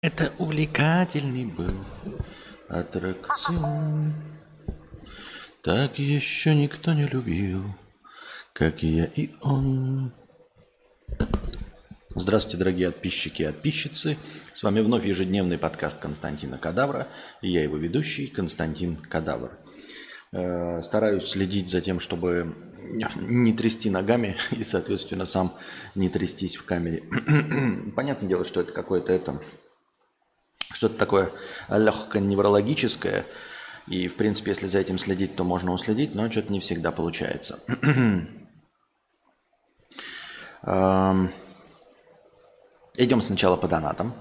Это увлекательный был аттракцион. Так еще никто не любил, как я и он. Здравствуйте, дорогие подписчики и подписчицы. С вами вновь ежедневный подкаст Константина Кадавра. И я его ведущий Константин Кадавр. Э, стараюсь следить за тем, чтобы не трясти ногами и, соответственно, сам не трястись в камере. Понятное дело, что это какое-то это что-то такое легко неврологическое. И, в принципе, если за этим следить, то можно уследить, но что-то не всегда получается. Идем сначала по донатам.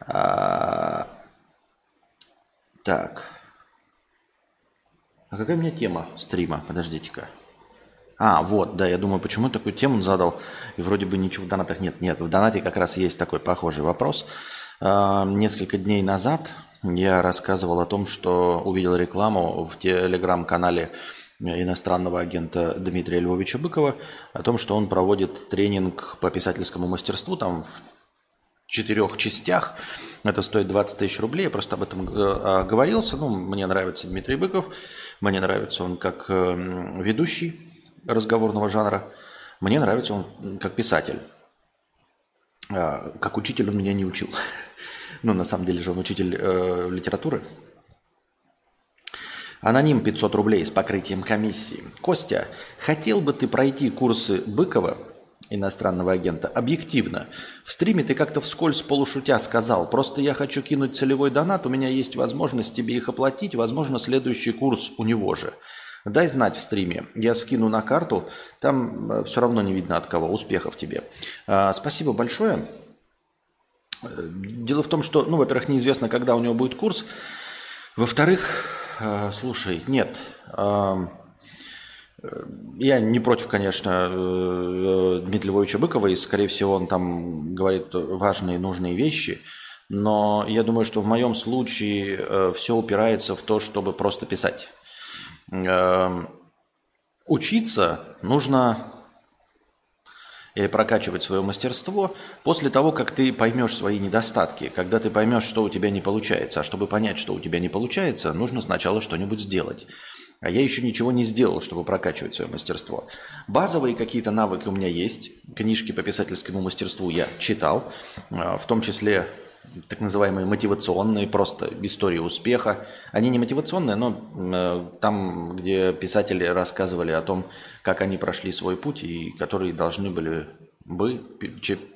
А, так. А какая у меня тема стрима? Подождите-ка. А, вот, да, я думаю, почему такую тему задал, и вроде бы ничего в донатах нет. Нет, в донате как раз есть такой похожий вопрос. Несколько дней назад я рассказывал о том, что увидел рекламу в телеграм-канале иностранного агента Дмитрия Львовича Быкова о том, что он проводит тренинг по писательскому мастерству там в четырех частях. Это стоит 20 тысяч рублей. Я просто об этом э, оговорился. Ну, мне нравится Дмитрий Быков. Мне нравится он как эм, ведущий разговорного жанра. Мне нравится он как писатель. А, как учитель он меня не учил. Ну, на самом деле же он учитель э, литературы. Аноним 500 рублей с покрытием комиссии. Костя, хотел бы ты пройти курсы Быкова, иностранного агента, объективно? В стриме ты как-то вскользь полушутя сказал, просто я хочу кинуть целевой донат, у меня есть возможность тебе их оплатить, возможно, следующий курс у него же. Дай знать в стриме, я скину на карту, там э, все равно не видно от кого. Успехов тебе. А, спасибо большое. Дело в том, что, ну, во-первых, неизвестно, когда у него будет курс. Во-вторых, э, слушай, нет, э, я не против, конечно, Дмитрия Львовича Быкова, и, скорее всего, он там говорит важные, нужные вещи, но я думаю, что в моем случае все упирается в то, чтобы просто писать. Эм, учиться нужно или прокачивать свое мастерство после того, как ты поймешь свои недостатки, когда ты поймешь, что у тебя не получается. А чтобы понять, что у тебя не получается, нужно сначала что-нибудь сделать. А я еще ничего не сделал, чтобы прокачивать свое мастерство. Базовые какие-то навыки у меня есть. Книжки по писательскому мастерству я читал, э, в том числе так называемые мотивационные, просто истории успеха. Они не мотивационные, но э, там, где писатели рассказывали о том, как они прошли свой путь и которые должны были бы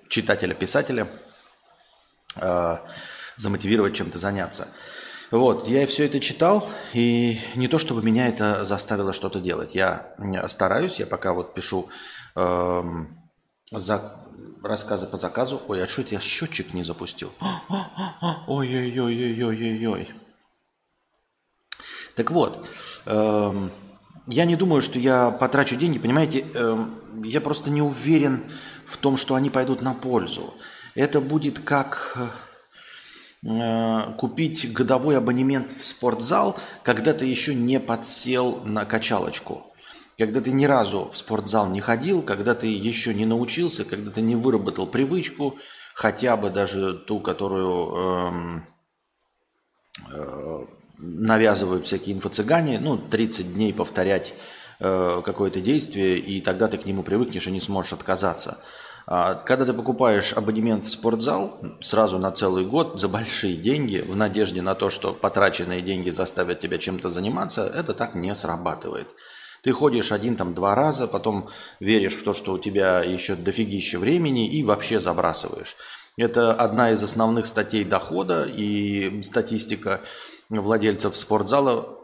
читателя-писателя э, замотивировать чем-то заняться. Вот, я все это читал, и не то чтобы меня это заставило что-то делать. Я стараюсь, я пока вот пишу э, за рассказы по заказу. Ой, а что это я счетчик не запустил? Ой-ой-ой-ой-ой-ой-ой. Так вот, эм, я не думаю, что я потрачу деньги, понимаете, эм, я просто не уверен в том, что они пойдут на пользу. Это будет как э, купить годовой абонемент в спортзал, когда ты еще не подсел на качалочку когда ты ни разу в спортзал не ходил, когда ты еще не научился, когда ты не выработал привычку, хотя бы даже ту, которую эм, э, навязывают всякие инфо-цыгане, ну, 30 дней повторять э, какое-то действие, и тогда ты к нему привыкнешь и не сможешь отказаться. А когда ты покупаешь абонемент в спортзал сразу на целый год за большие деньги, в надежде на то, что потраченные деньги заставят тебя чем-то заниматься, это так не срабатывает. Ты ходишь один там два раза, потом веришь в то, что у тебя еще дофигища времени и вообще забрасываешь. Это одна из основных статей дохода и статистика владельцев спортзала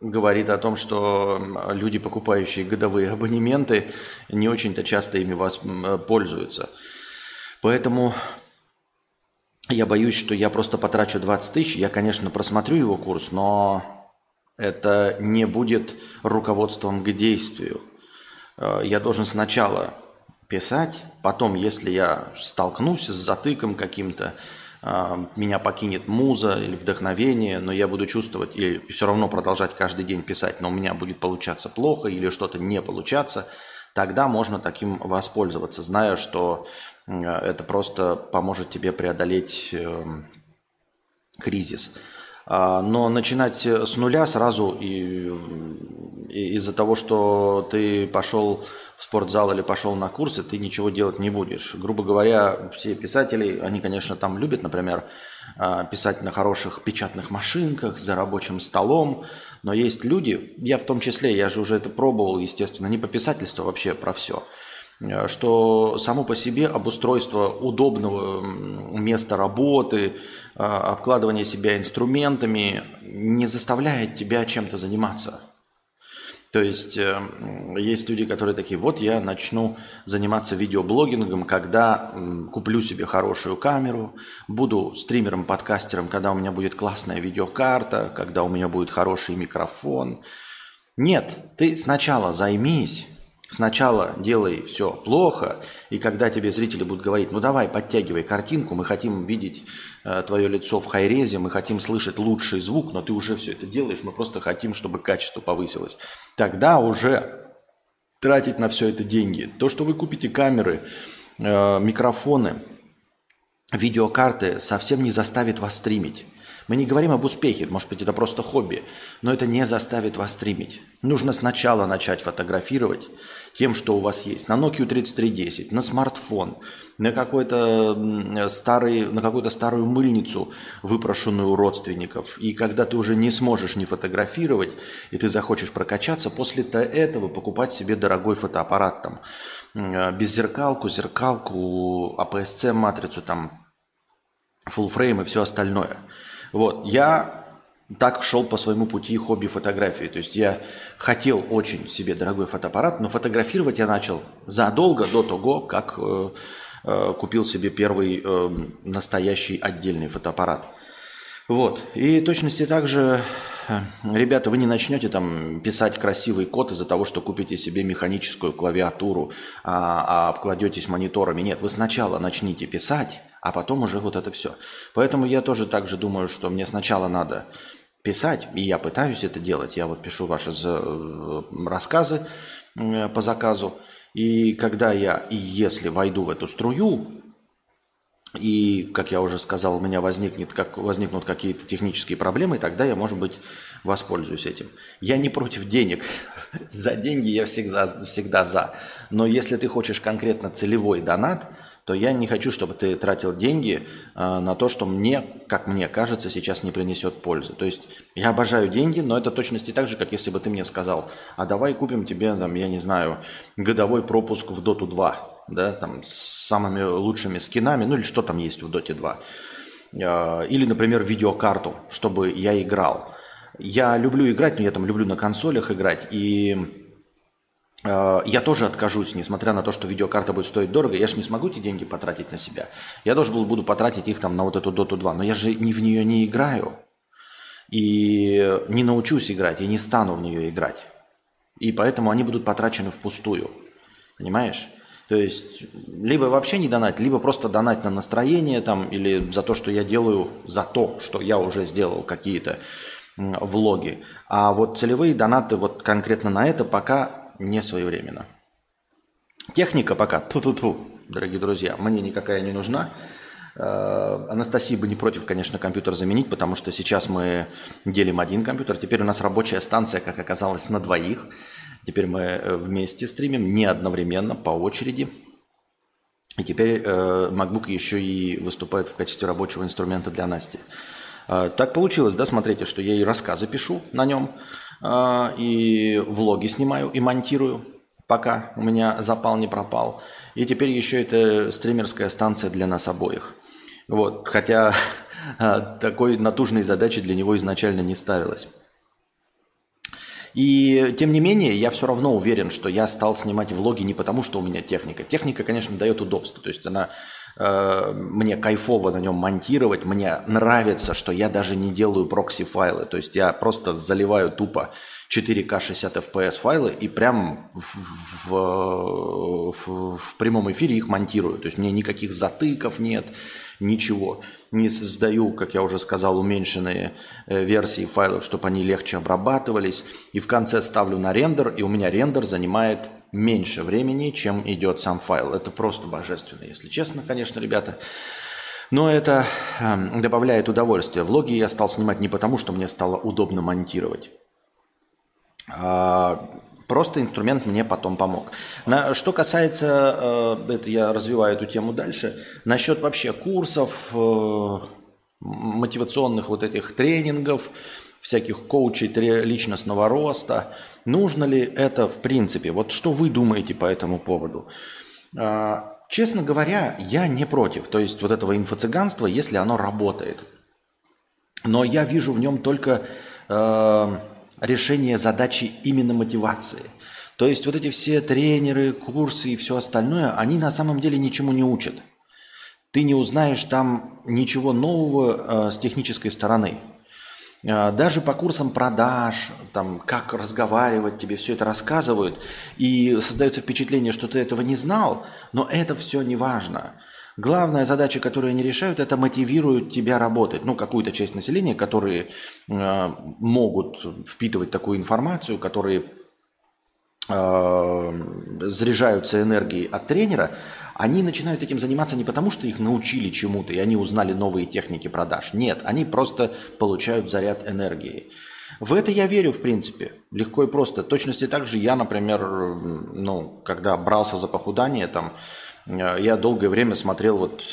говорит о том, что люди, покупающие годовые абонементы, не очень-то часто ими вас пользуются. Поэтому я боюсь, что я просто потрачу 20 тысяч. Я, конечно, просмотрю его курс, но это не будет руководством к действию. Э, я должен сначала писать, потом, если я столкнусь с затыком каким-то, э, меня покинет муза или вдохновение, но я буду чувствовать и все равно продолжать каждый день писать, но у меня будет получаться плохо или что-то не получаться, тогда можно таким воспользоваться, зная, что э, это просто поможет тебе преодолеть кризис. А, но начинать с нуля сразу и, и из-за того, что ты пошел в спортзал или пошел на курсы, ты ничего делать не будешь. Грубо говоря, все писатели, они, конечно, там любят, например, а, писать на хороших печатных машинках, за рабочим столом, но есть люди, я в том числе, я же уже это пробовал, естественно, не по писательству, а вообще про все – что само по себе обустройство удобного места работы, э, обкладывание себя инструментами не заставляет тебя чем-то заниматься. То есть э, есть люди, которые такие, вот я начну заниматься видеоблогингом, когда куплю себе хорошую камеру, буду стримером, подкастером, когда у меня будет классная видеокарта, когда у меня будет хороший микрофон. Нет, ты сначала займись Сначала делай все плохо, и когда тебе зрители будут говорить, ну давай, подтягивай картинку, мы хотим видеть э, твое лицо в хайрезе, мы хотим слышать лучший звук, но ты уже все это делаешь, мы просто хотим, чтобы качество повысилось. Тогда уже тратить на все это деньги. То, что вы купите камеры, э, микрофоны, видеокарты, совсем не заставит вас стримить. Мы не говорим об успехе, может быть, это просто хобби, но это не заставит вас стримить. Нужно сначала начать фотографировать тем, что у вас есть. На Nokia 3310, на смартфон, на, какой-то старый, на какую-то старую мыльницу, выпрошенную у родственников. И когда ты уже не сможешь не фотографировать, и ты захочешь прокачаться, после этого покупать себе дорогой фотоаппарат там, беззеркалку, зеркалку, APS-C-матрицу, там, full frame и все остальное – вот, я так шел по своему пути хобби фотографии. То есть я хотел очень себе дорогой фотоаппарат, но фотографировать я начал задолго до того, как э, э, купил себе первый э, настоящий отдельный фотоаппарат. Вот. И точности также, э, ребята, вы не начнете там писать красивый код из-за того, что купите себе механическую клавиатуру, а, а обкладетесь мониторами. Нет, вы сначала начните писать, а потом уже вот это все. Поэтому я тоже также думаю, что мне сначала надо писать, и я пытаюсь это делать. Я вот пишу ваши э, рассказы по заказу, и когда я и если войду в эту струю, и, как я уже сказал, у меня возникнет, как, возникнут какие-то технические проблемы, тогда я, может быть, воспользуюсь этим. Я не против денег. за деньги я всегда, всегда за. Но если ты хочешь конкретно целевой донат – то я не хочу, чтобы ты тратил деньги э, на то, что мне, как мне кажется, сейчас не принесет пользы. То есть я обожаю деньги, но это точности так же, как если бы ты мне сказал, а давай купим тебе, там, я не знаю, годовой пропуск в Доту 2, да, там, с самыми лучшими скинами, ну или что там есть в Доте 2. Э, или, например, видеокарту, чтобы я играл. Я люблю играть, но я там люблю на консолях играть, и я тоже откажусь, несмотря на то, что видеокарта будет стоить дорого, я же не смогу эти деньги потратить на себя. Я тоже буду потратить их там на вот эту Dota 2, но я же не в нее не играю. И не научусь играть, я не стану в нее играть. И поэтому они будут потрачены впустую. Понимаешь? То есть, либо вообще не донать, либо просто донать на настроение там, или за то, что я делаю, за то, что я уже сделал какие-то влоги. А вот целевые донаты вот конкретно на это пока не своевременно. Техника пока, ту -ту -ту, дорогие друзья, мне никакая не нужна. Э, Анастасия бы не против, конечно, компьютер заменить, потому что сейчас мы делим один компьютер. Теперь у нас рабочая станция, как оказалось, на двоих. Теперь мы э, вместе стримим, не одновременно, по очереди. И теперь э, MacBook еще и выступает в качестве рабочего инструмента для Насти. Так получилось, да, смотрите, что я и рассказы пишу на нем. А, и влоги снимаю, и монтирую, пока у меня запал не пропал. И теперь еще это стримерская станция для нас обоих. Вот, хотя а, такой натужной задачи для него изначально не ставилось. И тем не менее, я все равно уверен, что я стал снимать влоги не потому, что у меня техника. Техника, конечно, дает удобство. То есть она мне кайфово на нем монтировать. Мне нравится, что я даже не делаю прокси-файлы. То есть я просто заливаю тупо 4К 60 FPS файлы и прям в, в, в, в прямом эфире их монтирую. То есть мне никаких затыков нет, ничего. Не создаю, как я уже сказал, уменьшенные э, версии файлов, чтобы они легче обрабатывались. И в конце ставлю на рендер, и у меня рендер занимает меньше времени, чем идет сам файл. Это просто божественно, если честно, конечно, ребята. Но это э, добавляет удовольствие. Влоги я стал снимать не потому, что мне стало удобно монтировать. А просто инструмент мне потом помог. На, что касается, э, это я развиваю эту тему дальше, насчет вообще курсов, э, мотивационных вот этих тренингов, всяких коучей личностного роста. Нужно ли это в принципе? Вот что вы думаете по этому поводу? А, честно говоря, я не против. То есть вот этого инфо-цыганства, если оно работает. Но я вижу в нем только э, решение задачи именно мотивации. То есть вот эти все тренеры, курсы и все остальное, они на самом деле ничему не учат. Ты не узнаешь там ничего нового э, с технической стороны. Э, даже по курсам продаж, там, как разговаривать, тебе все это рассказывают, и создается впечатление, что ты этого не знал, но это все не важно. Главная задача, которую они решают, это мотивируют тебя работать. Ну, какую-то часть населения, которые э, могут впитывать такую информацию, которые э, заряжаются энергией от тренера, они начинают этим заниматься не потому, что их научили чему-то, и они узнали новые техники продаж. Нет, они просто получают заряд энергии. В это я верю, в принципе, легко и просто. Точности так же я, например, ну, когда брался за похудание, там, Э, я долгое время смотрел вот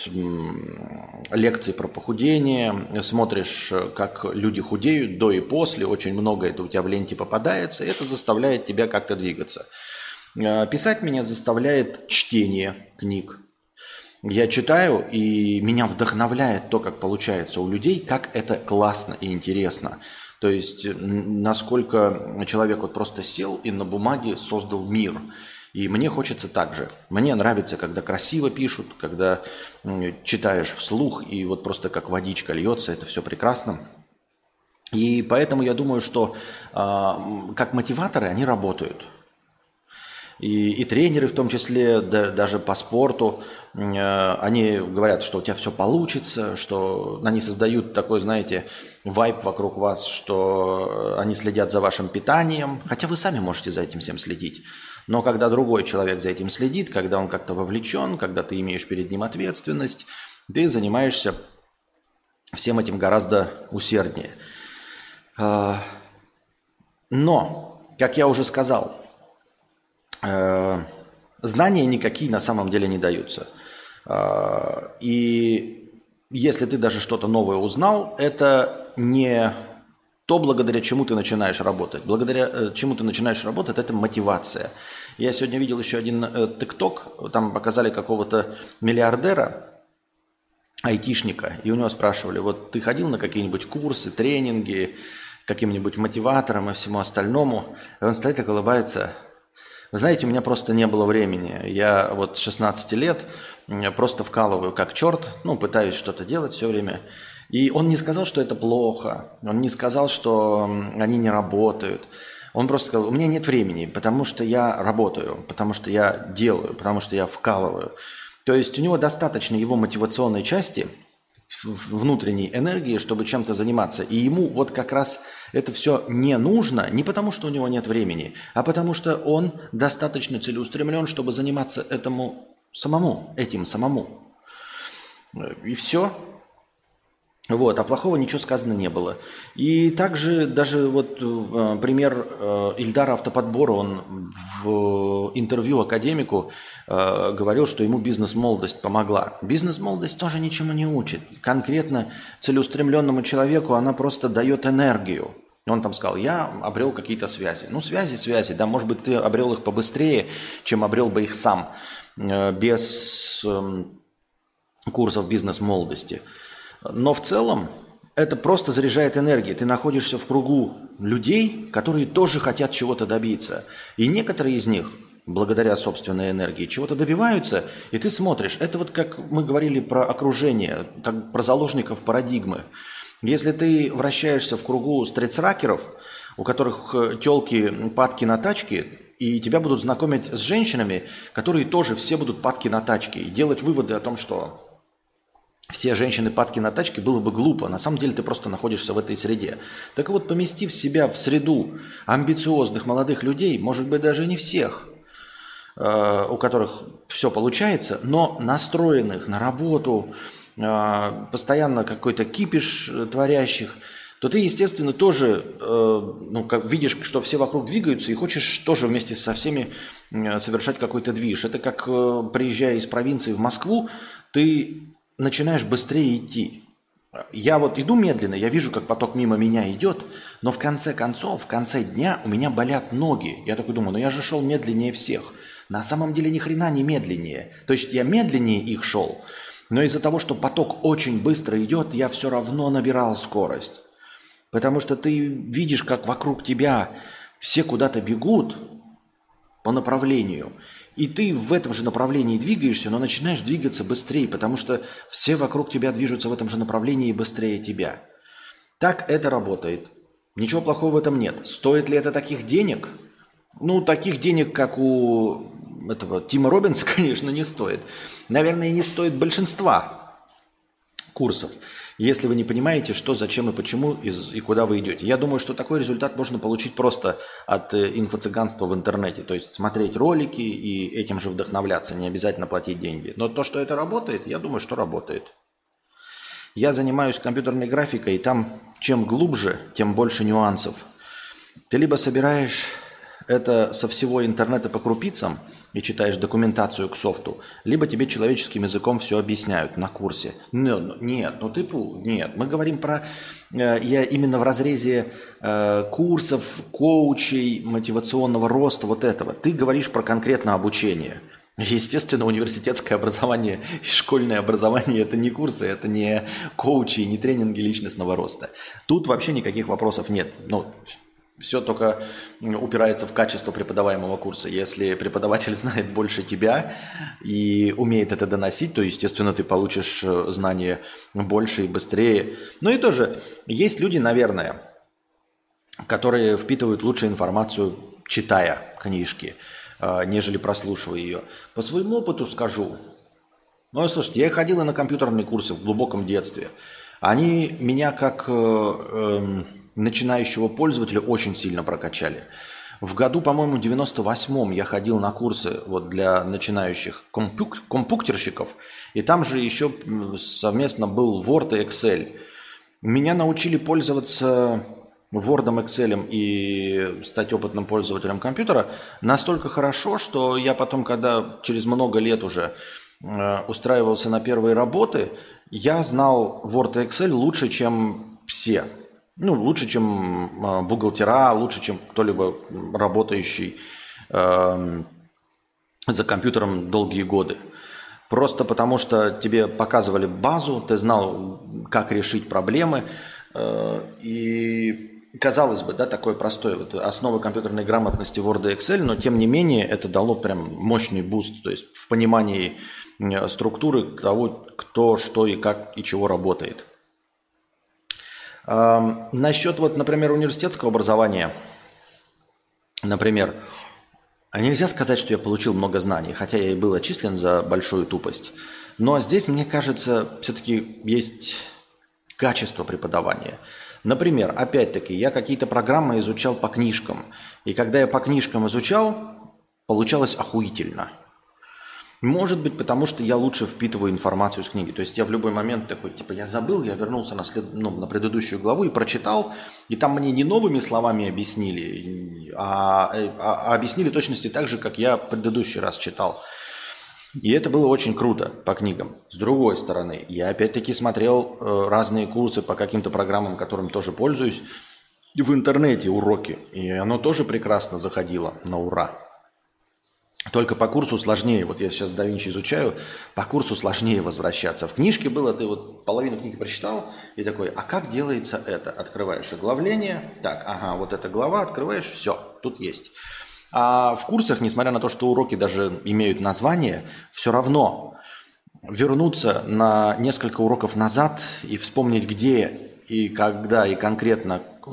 лекции про похудение, смотришь, как люди худеют до и после, очень много это у тебя в ленте попадается, и это заставляет тебя как-то двигаться. Э, писать меня заставляет чтение книг. Я читаю, и меня вдохновляет то, как получается у людей, как это классно и интересно. То есть, насколько человек вот просто сел и на бумаге создал мир – и мне хочется так же. Мне нравится, когда красиво пишут, когда читаешь вслух, и вот просто как водичка льется, это все прекрасно. И поэтому я думаю, что э, как мотиваторы они работают. И, и тренеры в том числе, да, даже по спорту, э, они говорят, что у тебя все получится, что они создают такой, знаете, вайп вокруг вас, что они следят за вашим питанием, хотя вы сами можете за этим всем следить. Но когда другой человек за этим следит, когда он как-то вовлечен, когда ты имеешь перед ним ответственность, ты занимаешься всем этим гораздо усерднее. А, но, как я уже сказал, э, знания никакие на самом деле не даются. А, и если ты даже что-то новое узнал, это не то, благодаря чему ты начинаешь работать. Благодаря э, чему ты начинаешь работать, это мотивация. Я сегодня видел еще один э, тикток, там показали какого-то миллиардера, айтишника, и у него спрашивали, вот ты ходил на какие-нибудь курсы, тренинги, каким-нибудь мотиватором и всему остальному, и он стоит и улыбается. Вы знаете, у меня просто не было времени. Я вот 16 лет просто вкалываю как черт, ну, пытаюсь что-то делать все время. И он не сказал, что это плохо, он не сказал, что они не работают. Он просто сказал, у меня нет времени, потому что я работаю, потому что я делаю, потому что я вкалываю. То есть у него достаточно его мотивационной части, внутренней энергии, чтобы чем-то заниматься. И ему вот как раз это все не нужно, не потому что у него нет времени, а потому что он достаточно целеустремлен, чтобы заниматься этому самому, этим самому. И все. Вот, а плохого ничего сказано не было. И также даже вот э, пример э, Ильдара Автоподбора, он в интервью академику э, говорил, что ему бизнес-молодость помогла. Бизнес-молодость тоже ничему не учит. Конкретно целеустремленному человеку она просто дает энергию. Он там сказал, я обрел какие-то связи. Ну, связи, связи, да, может быть, ты обрел их побыстрее, чем обрел бы их сам, э, без э, курсов бизнес-молодости. Но в целом это просто заряжает энергией. Ты находишься в кругу людей, которые тоже хотят чего-то добиться. И некоторые из них, благодаря собственной энергии, чего-то добиваются, и ты смотришь. Это вот как мы говорили про окружение, как про заложников парадигмы. Если ты вращаешься в кругу стритсракеров, у которых э, телки падки на тачки, и тебя будут знакомить с женщинами, которые тоже все будут падки на тачки, и делать выводы о том, что все женщины падки на тачки, было бы глупо. На самом деле ты просто находишься в этой среде. Так вот, поместив себя в среду амбициозных молодых людей, может быть, даже не всех, у которых все получается, но настроенных на работу, э, постоянно какой-то кипиш э, творящих, то ты, естественно, тоже э, ну, как видишь, что все вокруг двигаются, и хочешь тоже вместе со всеми э, совершать какой-то движ. Это как э, приезжая из провинции в Москву, ты начинаешь быстрее идти. Я вот иду медленно, я вижу, как поток мимо меня идет, но в конце концов, в конце дня у меня болят ноги. Я такой думаю, ну я же шел медленнее всех. На самом деле ни хрена не медленнее. То есть я медленнее их шел, но из-за того, что поток очень быстро идет, я все равно набирал скорость. Потому что ты видишь, как вокруг тебя все куда-то бегут по направлению. И ты в этом же направлении двигаешься, но начинаешь двигаться быстрее, потому что все вокруг тебя движутся в этом же направлении быстрее тебя. Так это работает. Ничего плохого в этом нет. Стоит ли это таких денег? Ну, таких денег, как у этого Тима Робинса, конечно, не стоит. Наверное, не стоит большинства курсов если вы не понимаете, что, зачем и почему и куда вы идете. Я думаю, что такой результат можно получить просто от э, инфо-цыганства в интернете. То есть смотреть ролики и этим же вдохновляться, не обязательно платить деньги. Но то, что это работает, я думаю, что работает. Я занимаюсь компьютерной графикой, и там чем глубже, тем больше нюансов. Ты либо собираешь это со всего интернета по крупицам – и читаешь документацию к софту, либо тебе человеческим языком все объясняют на курсе. Ну, нет, ну ты нет, мы говорим про э, я именно в разрезе э, курсов, коучей, мотивационного роста, вот этого. Ты говоришь про конкретно обучение. Естественно, университетское образование и школьное образование – это не курсы, это не коучи, не тренинги личностного роста. Тут вообще никаких вопросов нет. Ну, все только упирается в качество преподаваемого курса. Если преподаватель знает больше тебя и умеет это доносить, то, естественно, ты получишь э, знания больше и быстрее. Ну и тоже, есть люди, наверное, которые впитывают лучшую информацию, читая книжки, э, нежели прослушивая ее. По своему опыту скажу. Ну, слушайте, я ходил и на компьютерные курсы в глубоком детстве. Они меня как... Э, э, начинающего пользователя очень сильно прокачали. В году, по-моему, 98-м я ходил на курсы вот для начинающих компук- компуктерщиков, и там же еще совместно был Word и Excel. Меня научили пользоваться Word, Excel и стать опытным пользователем компьютера настолько хорошо, что я потом, когда через много лет уже э, устраивался на первые работы, я знал Word и Excel лучше, чем все ну, лучше, чем а, бухгалтера, лучше, чем кто-либо работающий э, за компьютером долгие годы. Просто потому, что тебе показывали базу, ты знал, как решить проблемы. Э, и казалось бы, да, такое простое, вот основы компьютерной грамотности Word и Excel, но тем не менее это дало прям мощный буст, то есть в понимании структуры того, кто, что и как и чего работает. Насчет, вот, например, университетского образования, например, нельзя сказать, что я получил много знаний, хотя я и был отчислен за большую тупость. Но здесь, мне кажется, все-таки есть качество преподавания. Например, опять-таки, я какие-то программы изучал по книжкам. И когда я по книжкам изучал, получалось охуительно – может быть, потому что я лучше впитываю информацию из книги. То есть я в любой момент такой, типа, я забыл, я вернулся на, след... ну, на предыдущую главу и прочитал, и там мне не новыми словами объяснили, а, а, а объяснили точности так же, как я предыдущий раз читал. И это было очень круто по книгам. С другой стороны, я опять-таки смотрел э, разные курсы по каким-то программам, которым тоже пользуюсь, в интернете уроки. И оно тоже прекрасно заходило на ура. Только по курсу сложнее. Вот я сейчас да изучаю, по курсу сложнее возвращаться. В книжке было, ты вот половину книги прочитал и такой, а как делается это? Открываешь оглавление, так, ага, вот эта глава, открываешь, все, тут есть. А в курсах, несмотря на то, что уроки даже имеют название, все равно вернуться на несколько уроков назад и вспомнить, где и когда и конкретно э,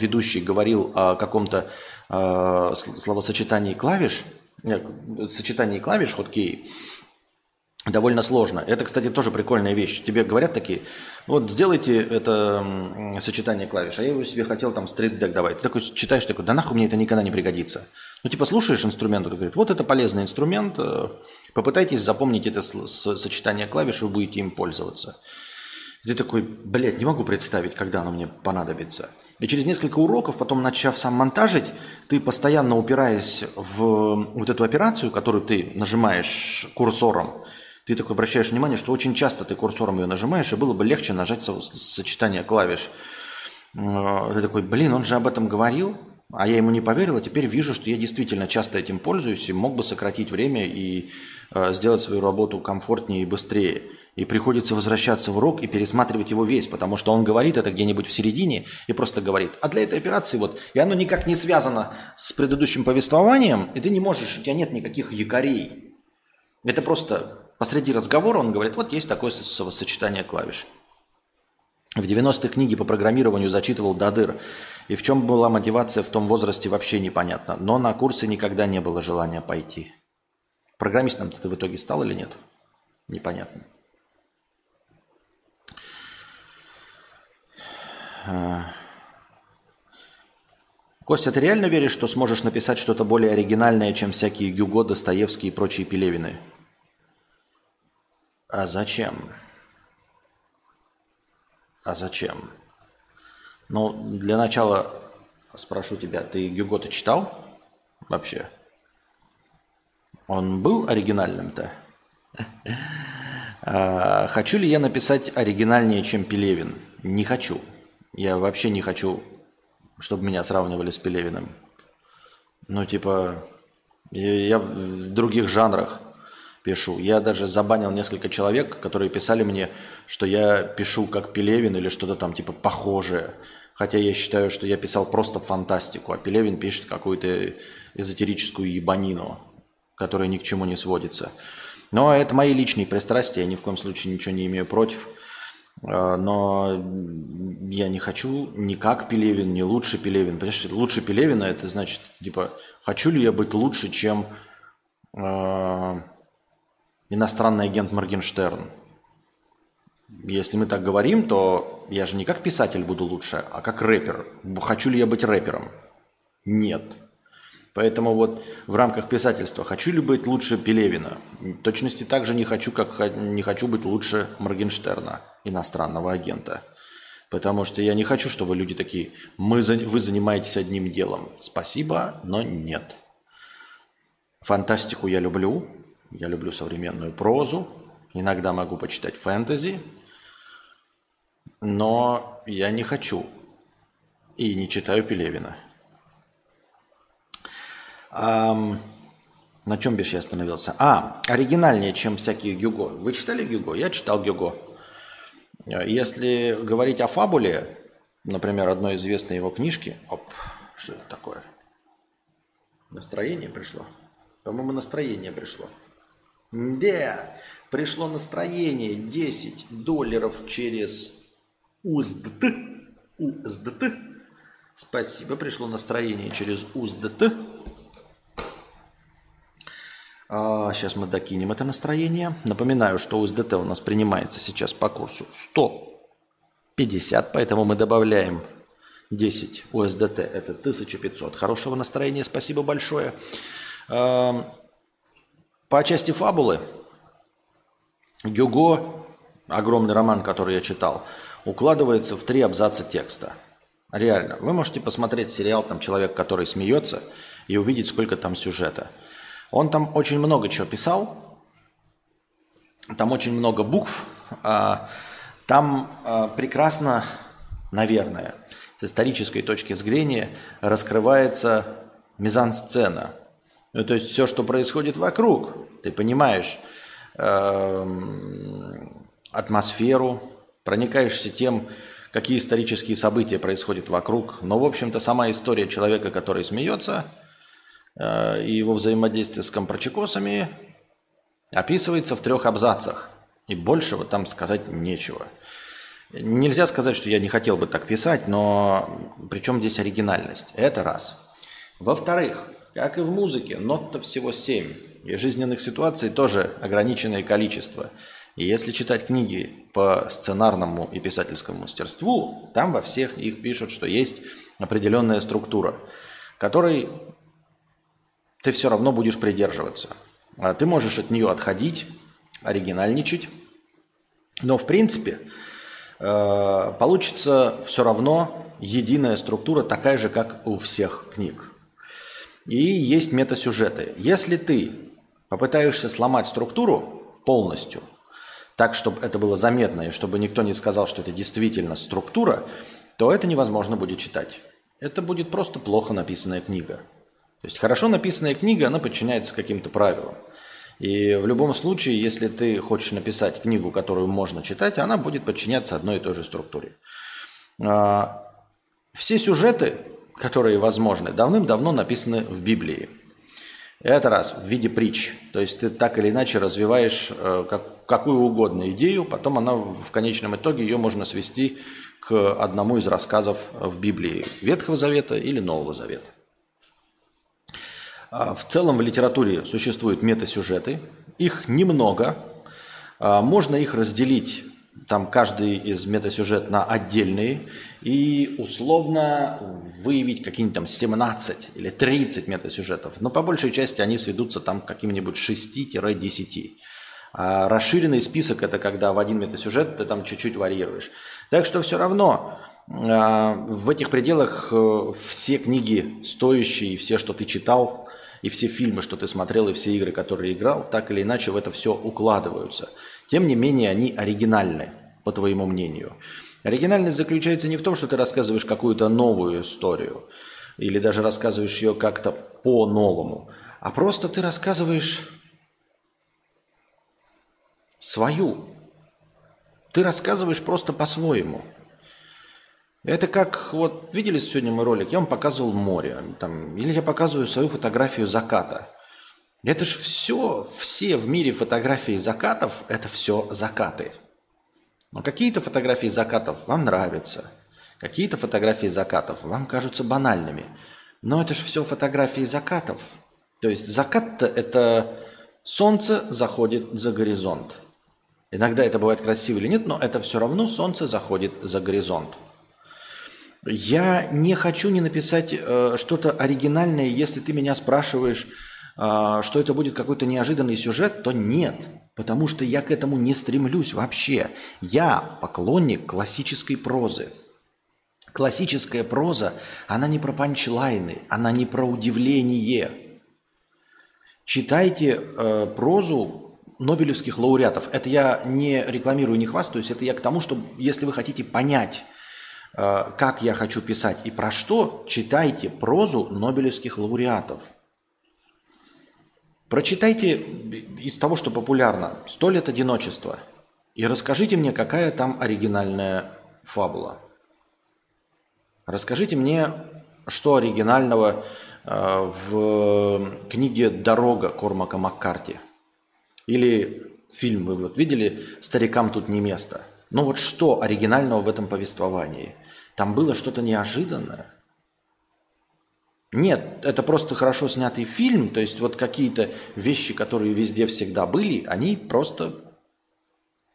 ведущий говорил о каком-то э, словосочетании клавиш – сочетании клавиш хоткей, довольно сложно. Это, кстати, тоже прикольная вещь. Тебе говорят такие, вот сделайте это сочетание клавиш, а я его себе хотел там стрит дек давать. Ты такой читаешь, такой, да нахуй мне это никогда не пригодится. Ну, типа, слушаешь инструмент, он говорит, вот это полезный инструмент, э, попытайтесь запомнить это сочетание клавиш, вы будете им пользоваться. Ты такой, блядь, не могу представить, когда оно мне понадобится. И через несколько уроков, потом начав сам монтажить, ты постоянно упираясь в вот эту операцию, которую ты нажимаешь курсором, ты такой обращаешь внимание, что очень часто ты курсором ее нажимаешь, и было бы легче нажать сочетание клавиш. Э, ты такой, блин, он же об этом говорил, а я ему не поверил, а теперь вижу, что я действительно часто этим пользуюсь и мог бы сократить время и сделать свою работу комфортнее и быстрее. И приходится возвращаться в урок и пересматривать его весь, потому что он говорит это где-нибудь в середине и просто говорит. А для этой операции вот, и оно никак не связано с предыдущим повествованием, и ты не можешь, у тебя нет никаких якорей. Это просто посреди разговора он говорит, вот есть такое сочетание клавиш. В 90-х книги по программированию зачитывал до дыр. И в чем была мотивация в том возрасте, вообще непонятно. Но на курсы никогда не было желания пойти. Программистом ты в итоге стал или нет? Непонятно. А. Костя, ты реально веришь, что сможешь написать что-то более оригинальное, чем всякие Гюго, Достоевские и прочие Пелевины? А зачем? А зачем? Ну, для начала спрошу тебя, ты Гюгота читал вообще? Он был оригинальным-то? А, хочу ли я написать оригинальнее, чем Пелевин? Не хочу. Я вообще не хочу, чтобы меня сравнивали с Пелевиным. Ну, типа, я в других жанрах пишу. Я даже забанил несколько человек, которые писали мне, что я пишу как Пелевин или что-то там типа похожее. Хотя я считаю, что я писал просто фантастику, а Пелевин пишет какую-то эзотерическую ебанину, которая ни к чему не сводится. Но это мои личные пристрастия, я ни в коем случае ничего не имею против. А, но я не хочу ни как Пелевин, ни лучше Пелевин. Понимаешь, лучше Пелевина это значит, типа, хочу ли я быть лучше, чем а, иностранный агент Моргенштерн. Если мы так говорим, то я же не как писатель буду лучше, а как рэпер. Хочу ли я быть рэпером? Нет. Поэтому вот в рамках писательства хочу ли быть лучше Пелевина? В точности так же не хочу, как не хочу быть лучше Моргенштерна, иностранного агента. Потому что я не хочу, чтобы люди такие, мы, вы занимаетесь одним делом. Спасибо, но нет. Фантастику я люблю, я люблю современную прозу, иногда могу почитать фэнтези, но я не хочу и не читаю Пелевина. Um, на чем бишь я остановился? А, оригинальнее, чем всякие Гюго. Вы читали Гюго? Я читал Гюго. Если говорить о фабуле, например, одной известной его книжки, оп, что это такое? Настроение пришло? По-моему, настроение пришло. Да, пришло настроение 10 долларов через УЗДТ. УЗДТ. Спасибо, пришло настроение через УЗДТ. А, сейчас мы докинем это настроение. Напоминаю, что УСДТ у нас принимается сейчас по курсу 150, поэтому мы добавляем 10 УСДТ, это 1500. Хорошего настроения, спасибо большое. А, по части фабулы, Гюго, огромный роман, который я читал, укладывается в три абзаца текста. Реально. Вы можете посмотреть сериал там «Человек, который смеется» и увидеть, сколько там сюжета. Он там очень много чего писал, там очень много букв, а, там а, прекрасно, наверное, с исторической точки зрения раскрывается мизансцена – ну, то есть все, что происходит вокруг, ты понимаешь э, атмосферу, проникаешься тем, какие исторические события происходят вокруг. Но, в общем-то, сама история человека, который смеется, и его взаимодействие с компрочекосами описывается в трех абзацах. И большего там сказать нечего. Нельзя сказать, что я не хотел бы так писать, но причем здесь оригинальность? Это раз. Во-вторых, как и в музыке, нот-то всего 7. и жизненных ситуаций тоже ограниченное количество. И если читать книги по сценарному и писательскому мастерству, там во всех их пишут, что есть определенная структура, которой ты все равно будешь придерживаться. А ты можешь от нее отходить, оригинальничать, но в принципе э, получится все равно единая структура, такая же, как у всех книг. И есть метасюжеты. Если ты попытаешься сломать структуру полностью, так, чтобы это было заметно, и чтобы никто не сказал, что это действительно структура, то это невозможно будет читать. Это будет просто плохо написанная книга. То есть хорошо написанная книга, она подчиняется каким-то правилам. И в любом случае, если ты хочешь написать книгу, которую можно читать, она будет подчиняться одной и той же структуре. А, все сюжеты, которые возможны, давным-давно написаны в Библии. Это раз, в виде притч. То есть ты так или иначе развиваешь э, как, какую угодно идею, потом она в конечном итоге ее можно свести к одному из рассказов в Библии Ветхого Завета или Нового Завета. А, в целом в литературе существуют метасюжеты, их немного, а, можно их разделить, там каждый из метасюжет на отдельные, и условно выявить какие-нибудь там 17 или 30 метасюжетов, но по большей части они сведутся там к каким-нибудь 6-10. А расширенный список – это когда в один метасюжет ты там чуть-чуть варьируешь. Так что все равно а, в этих пределах э, все книги стоящие, все, что ты читал, и все фильмы, что ты смотрел, и все игры, которые играл, так или иначе в это все укладываются. Тем не менее, они оригинальны, по твоему мнению. Оригинальность заключается не в том, что ты рассказываешь какую-то новую историю, или даже рассказываешь ее как-то по-новому, а просто ты рассказываешь свою. Ты рассказываешь просто по-своему – это как, вот видели сегодня мой ролик, я вам показывал море, там, или я показываю свою фотографию заката. Это же все, все в мире фотографии закатов, это все закаты. Но какие-то фотографии закатов вам нравятся, какие-то фотографии закатов вам кажутся банальными. Но это же все фотографии закатов. То есть закат-то это солнце заходит за горизонт. Иногда это бывает красиво или нет, но это все равно солнце заходит за горизонт. Я не хочу не написать э, что-то оригинальное, если ты меня спрашиваешь, э, что это будет какой-то неожиданный сюжет, то нет, потому что я к этому не стремлюсь вообще. Я поклонник классической прозы. Классическая проза, она не про панчлайны, она не про удивление. Читайте э, прозу Нобелевских лауреатов. Это я не рекламирую, не хвастаюсь, это я к тому, что если вы хотите понять как я хочу писать и про что, читайте прозу нобелевских лауреатов. Прочитайте из того, что популярно, «Сто лет одиночества» и расскажите мне, какая там оригинальная фабула. Расскажите мне, что оригинального э, в книге «Дорога» Кормака Маккарти. Или фильм, вы вот видели «Старикам тут не место». Но вот что оригинального в этом повествовании? Там было что-то неожиданное. Нет, это просто хорошо снятый фильм, то есть вот какие-то вещи, которые везде всегда были, они просто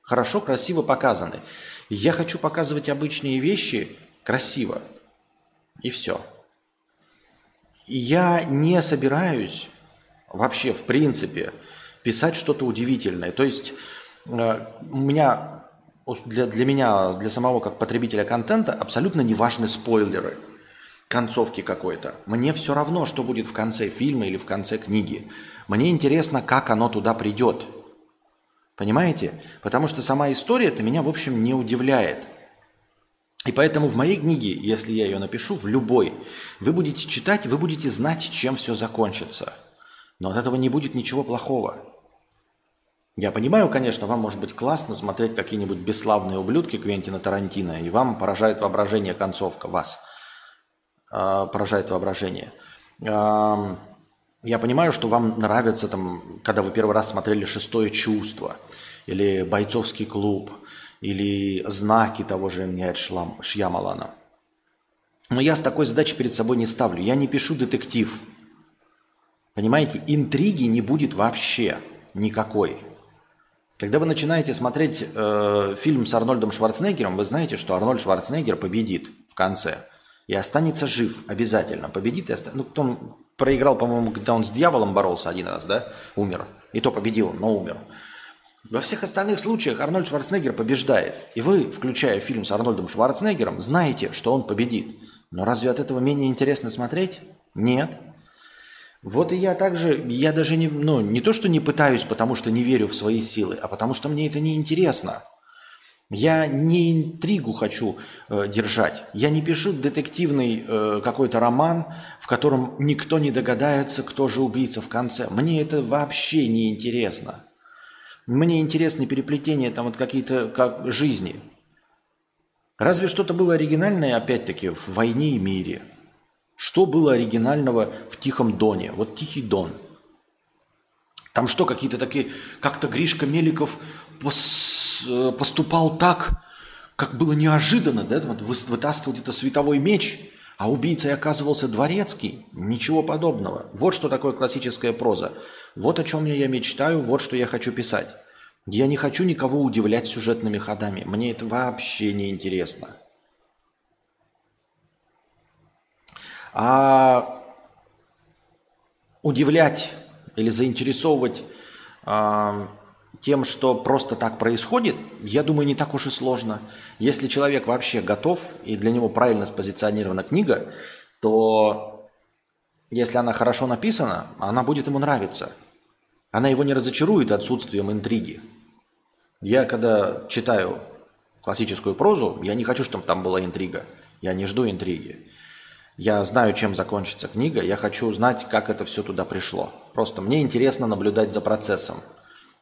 хорошо, красиво показаны. Я хочу показывать обычные вещи красиво. И все. Я не собираюсь вообще, в принципе, писать что-то удивительное. То есть э, у меня для, для меня, для самого как потребителя контента, абсолютно не важны спойлеры концовки какой-то. Мне все равно, что будет в конце фильма или в конце книги. Мне интересно, как оно туда придет. Понимаете? Потому что сама история-то меня, в общем, не удивляет. И поэтому в моей книге, если я ее напишу, в любой, вы будете читать, вы будете знать, чем все закончится. Но от этого не будет ничего плохого. Я понимаю, конечно, вам может быть классно смотреть какие-нибудь бесславные ублюдки Квентина Тарантино, и вам поражает воображение концовка, вас э, поражает воображение. Э, я понимаю, что вам нравится, там, когда вы первый раз смотрели «Шестое чувство», или «Бойцовский клуб», или «Знаки» того же М. Шьямалана. Но я с такой задачей перед собой не ставлю. Я не пишу детектив – Понимаете, интриги не будет вообще никакой. Когда вы начинаете смотреть э, фильм с Арнольдом Шварценеггером, вы знаете, что Арнольд Шварценеггер победит в конце. И останется жив обязательно. Победит и останется. Ну, кто проиграл, по-моему, когда он с дьяволом боролся один раз, да? Умер. И то победил, но умер. Во всех остальных случаях Арнольд Шварценеггер побеждает. И вы, включая фильм с Арнольдом Шварценеггером, знаете, что он победит. Но разве от этого менее интересно смотреть? Нет. Вот и я также, я даже не, ну, не то, что не пытаюсь, потому что не верю в свои силы, а потому что мне это не интересно. Я не интригу хочу э, держать. Я не пишу детективный э, какой-то роман, в котором никто не догадается, кто же убийца в конце. Мне это вообще не интересно. Мне интересны переплетения там вот какие-то как жизни. Разве что-то было оригинальное, опять-таки, в «Войне и мире»? Что было оригинального в «Тихом доне»? Вот «Тихий дон». Там что, какие-то такие... Как-то Гришка Меликов пос, поступал так, как было неожиданно, да? Вот вытаскивал где-то световой меч, а убийцей оказывался дворецкий. Ничего подобного. Вот что такое классическая проза. Вот о чем я мечтаю, вот что я хочу писать. Я не хочу никого удивлять сюжетными ходами. Мне это вообще не интересно. А удивлять или заинтересовывать а, тем, что просто так происходит, я думаю, не так уж и сложно. Если человек вообще готов и для него правильно спозиционирована книга, то если она хорошо написана, она будет ему нравиться. Она его не разочарует отсутствием интриги. Я когда читаю классическую прозу, я не хочу, чтобы там была интрига. Я не жду интриги. Я знаю, чем закончится книга, я хочу узнать, как это все туда пришло. Просто мне интересно наблюдать за процессом.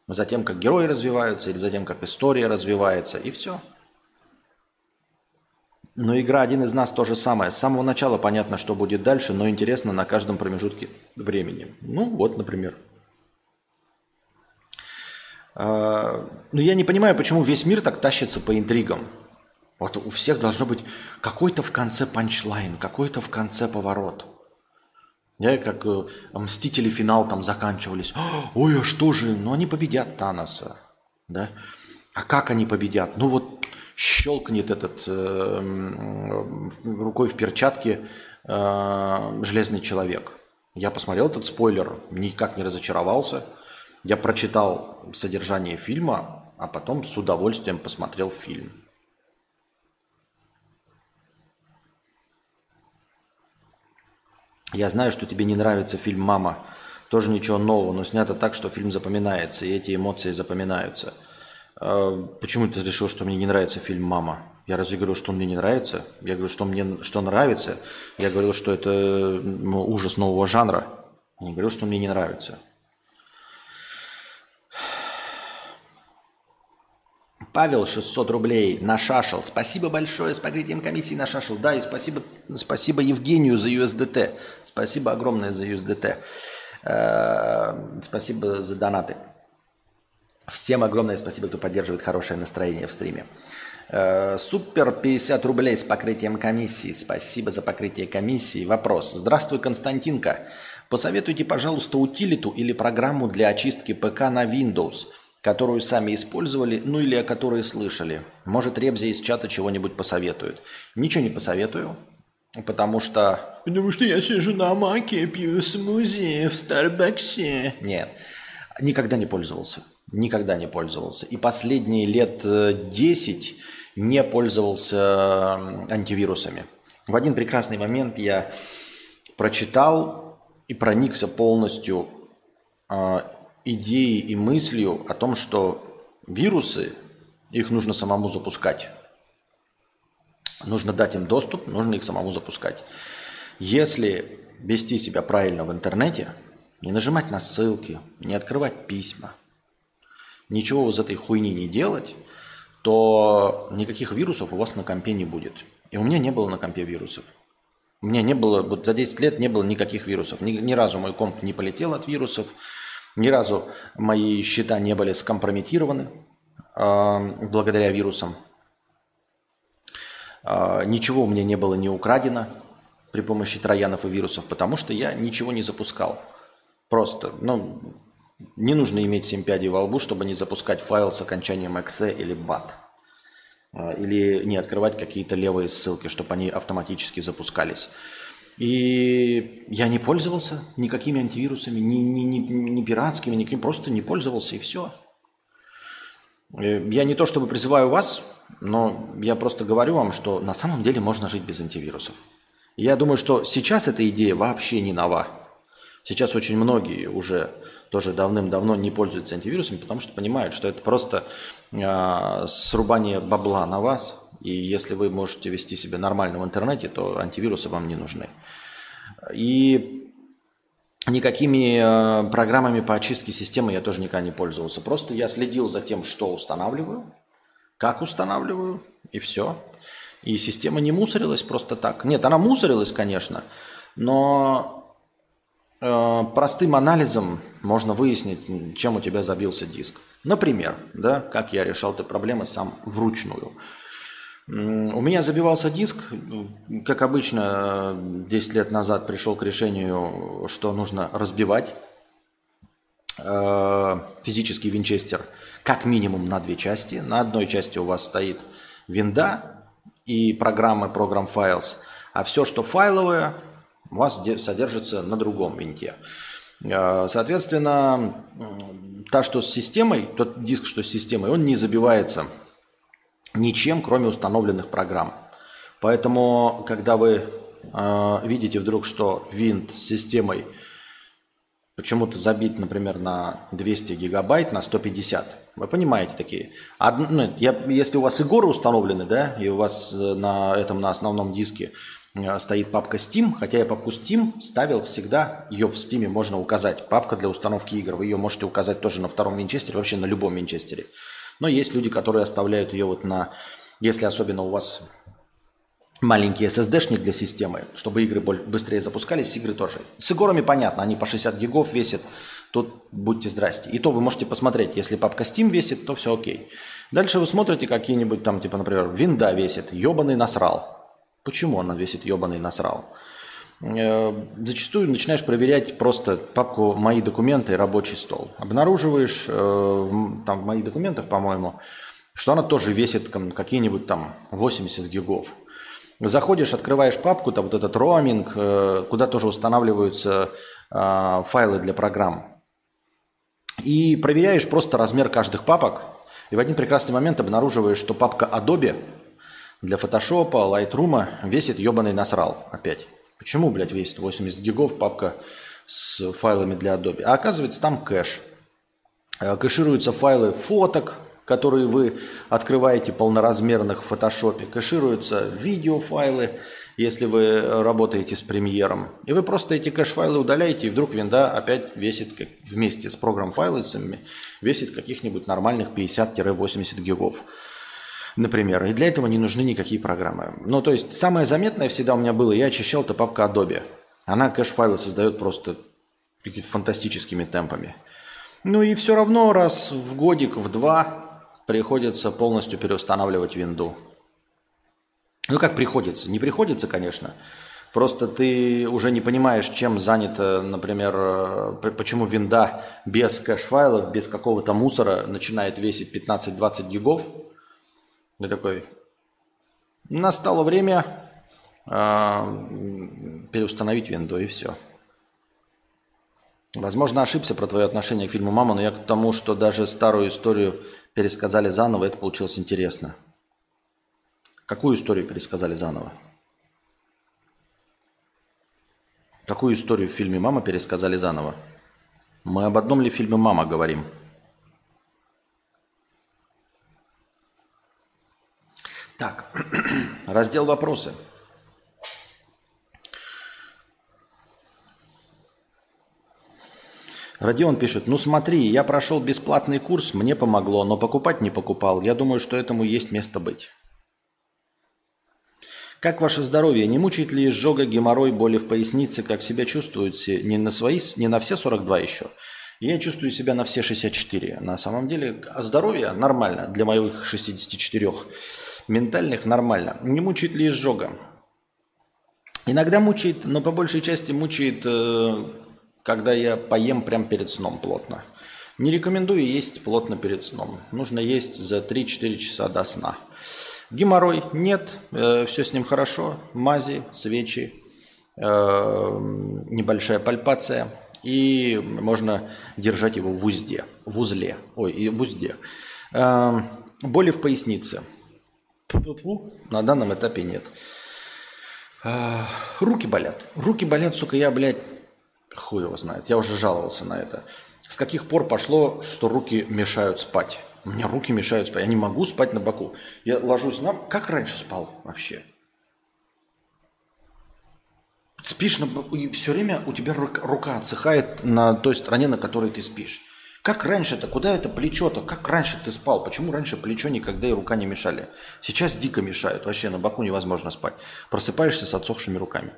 За тем, как герои развиваются, или за тем, как история развивается, и все. Но игра «Один из нас» то же самое. С самого начала понятно, что будет дальше, но интересно на каждом промежутке времени. Ну, вот, например. А, но я не понимаю, почему весь мир так тащится по интригам. Вот у всех должно быть какой-то в конце панчлайн, какой-то в конце поворот. Я как э, Мстители финал там заканчивались. Ой, а что же? Ну они победят Таноса. Да? А как они победят? Ну вот щелкнет этот э, рукой в перчатке э, железный человек. Я посмотрел этот спойлер, никак не разочаровался. Я прочитал содержание фильма, а потом с удовольствием посмотрел фильм. Я знаю, что тебе не нравится фильм «Мама». Тоже ничего нового, но снято так, что фильм запоминается, и эти эмоции запоминаются. А, почему ты решил, что мне не нравится фильм «Мама»? Я разве говорю, что он мне не нравится? Я говорю, что мне что нравится. Я говорил, что это ну, ужас нового жанра. Я не говорю, что мне не нравится. Павел, 600 рублей на шашел. Спасибо большое с покрытием комиссии на шашел. Да, и спасибо, спасибо Евгению за USDT. Спасибо огромное за USDT. Э, спасибо за донаты. Всем огромное спасибо, кто поддерживает хорошее настроение в стриме. Э, супер 50 рублей с покрытием комиссии. Спасибо за покрытие комиссии. Вопрос. Здравствуй, Константинка. Посоветуйте, пожалуйста, утилиту или программу для очистки ПК на Windows – которую сами использовали, ну или о которой слышали. Может, Ребзи из чата чего-нибудь посоветует. Ничего не посоветую, потому что... Потому что я сижу на маке, пью смузи в Старбаксе. Нет, никогда не пользовался. Никогда не пользовался. И последние лет 10 э, не пользовался антивирусами. В один прекрасный момент я прочитал и проникся полностью а, идеей и мыслью о том, что вирусы, их нужно самому запускать. Нужно дать им доступ, нужно их самому запускать. Если вести себя правильно в интернете, не нажимать на ссылки, не открывать письма, ничего из этой хуйни не делать, то никаких вирусов у вас на компе не будет. И у меня не было на компе вирусов. У меня не было, вот за 10 лет не было никаких вирусов. Ни, ни разу мой комп не полетел от вирусов. Ни разу мои счета не были скомпрометированы э, благодаря вирусам. Э, ничего у меня не было не украдено при помощи троянов и вирусов, потому что я ничего не запускал. Просто, ну, не нужно иметь 7 пядей во лбу, чтобы не запускать файл с окончанием exe или bat. А, или не открывать какие-то левые ссылки, чтобы они автоматически запускались. И я не пользовался никакими антивирусами, ни, ни, ни, ни пиратскими, никаким, просто не пользовался и все. Э, я не то чтобы призываю вас, но я просто говорю вам, что на самом деле можно жить без антивирусов. Я думаю, что сейчас эта идея вообще не нова. Сейчас очень многие уже тоже давным-давно не пользуются антивирусами, потому что понимают, что это просто э, срубание бабла на вас. И если вы можете вести себя нормально в интернете, то антивирусы вам не нужны. И никакими э, программами по очистке системы я тоже никогда не пользовался. Просто я следил за тем, что устанавливаю, как устанавливаю, и все. И система не мусорилась просто так. Нет, она мусорилась, конечно, но Э, простым анализом можно выяснить, чем у тебя забился диск. Например, да, как я решал эту проблему сам вручную. У меня забивался диск, как обычно, 10 лет назад пришел к решению, что нужно разбивать э, физический винчестер как минимум на две части. На одной части у вас стоит винда и программы Program Files, а все, что файловое, у вас содержится на другом винте. Э, соответственно, та, что с системой, тот диск, что с системой, он не забивается ничем, кроме установленных программ. Поэтому, когда вы э, видите вдруг, что винт с системой почему-то забит, например, на 200 гигабайт, на 150, вы понимаете такие. Од, ну, я, если у вас и горы установлены, да, и у вас э, на этом, на основном диске Э, стоит папка Steam, хотя я папку Steam ставил всегда, ее в Steam можно указать, папка для установки игр, вы ее можете указать тоже на втором винчестере, вообще на любом винчестере. Но есть люди, которые оставляют ее вот на, если особенно у вас маленький SSD-шник для системы, чтобы игры быстрее запускались, игры тоже. С играми понятно, они по 60 гигов весят, тут будьте здрасте. И то вы можете посмотреть, если папка Steam весит, то все окей. Дальше вы смотрите какие-нибудь там, типа, например, винда весит, ебаный насрал. Почему она весит ебаный насрал? Э, зачастую начинаешь проверять просто папку «Мои документы» и «Рабочий стол». Обнаруживаешь э, там в «Моих документах», по-моему, что она тоже весит какие-нибудь там 80 гигов. Заходишь, открываешь папку, там вот этот роаминг, э, куда тоже устанавливаются файлы для программ. И проверяешь просто размер каждых папок. И в один прекрасный момент обнаруживаешь, что папка Adobe – для фотошопа, лайтрума весит ебаный насрал опять. Почему, блядь, весит 80 гигов папка с файлами для Adobe? А оказывается, там кэш. Э, кэшируются файлы фоток, которые вы открываете полноразмерных в фотошопе. Кэшируются видеофайлы, если вы работаете с премьером. И вы просто эти кэш-файлы удаляете, и вдруг винда опять весит вместе с программ-файлами, весит каких-нибудь нормальных 50-80 гигов например. И для этого не нужны никакие программы. Ну, то есть, самое заметное всегда у меня было, я очищал это папка Adobe. Она кэш-файлы создает просто фантастическими темпами. Ну и все равно раз в годик, в два приходится полностью переустанавливать винду. Ну как приходится? Не приходится, конечно. Просто ты уже не понимаешь, чем занята, например, э, почему винда без кэш-файлов, без какого-то мусора начинает весить 15-20 гигов – я такой, настало время э, переустановить винду и все. Возможно, ошибся про твое отношение к фильму «Мама», но я к тому, что даже старую историю пересказали заново, это получилось интересно. Какую историю пересказали заново? Какую историю в фильме «Мама» пересказали заново? Мы об одном ли фильме «Мама» говорим? Так, раздел «Вопросы». Родион пишет, ну смотри, я прошел бесплатный курс, мне помогло, но покупать не покупал. Я думаю, что этому есть место быть. Как ваше здоровье? Не мучает ли изжога, геморрой, боли в пояснице? Как себя чувствуете? Не на, свои, не на все 42 еще? Я чувствую себя на все 64. На самом деле здоровье нормально для моих 64 ментальных нормально. Не мучает ли изжога? Иногда мучает, но по большей части мучает э, когда я поем прямо перед сном плотно. Не рекомендую есть плотно перед сном. Нужно есть за 3-4 часа до сна. Геморрой нет, э, все с ним хорошо. Мази, свечи, э, небольшая пальпация. И можно держать его в узде. В узле. Ой, в узде. Э, боли в пояснице. На данном этапе нет. Э, руки болят. Руки болят, сука, я, блядь, хуй его знает. Я уже жаловался на это. С каких пор пошло, что руки мешают спать? У меня руки мешают спать. Я не могу спать на боку. Я ложусь на... Как раньше спал вообще? Спишь на и все время у тебя рука отсыхает на той стороне, на которой ты спишь. Как раньше-то? Куда это плечо-то? Как раньше ты спал? Почему раньше плечо никогда и рука не мешали? Сейчас дико мешают. Вообще на боку невозможно спать. Просыпаешься с отсохшими руками.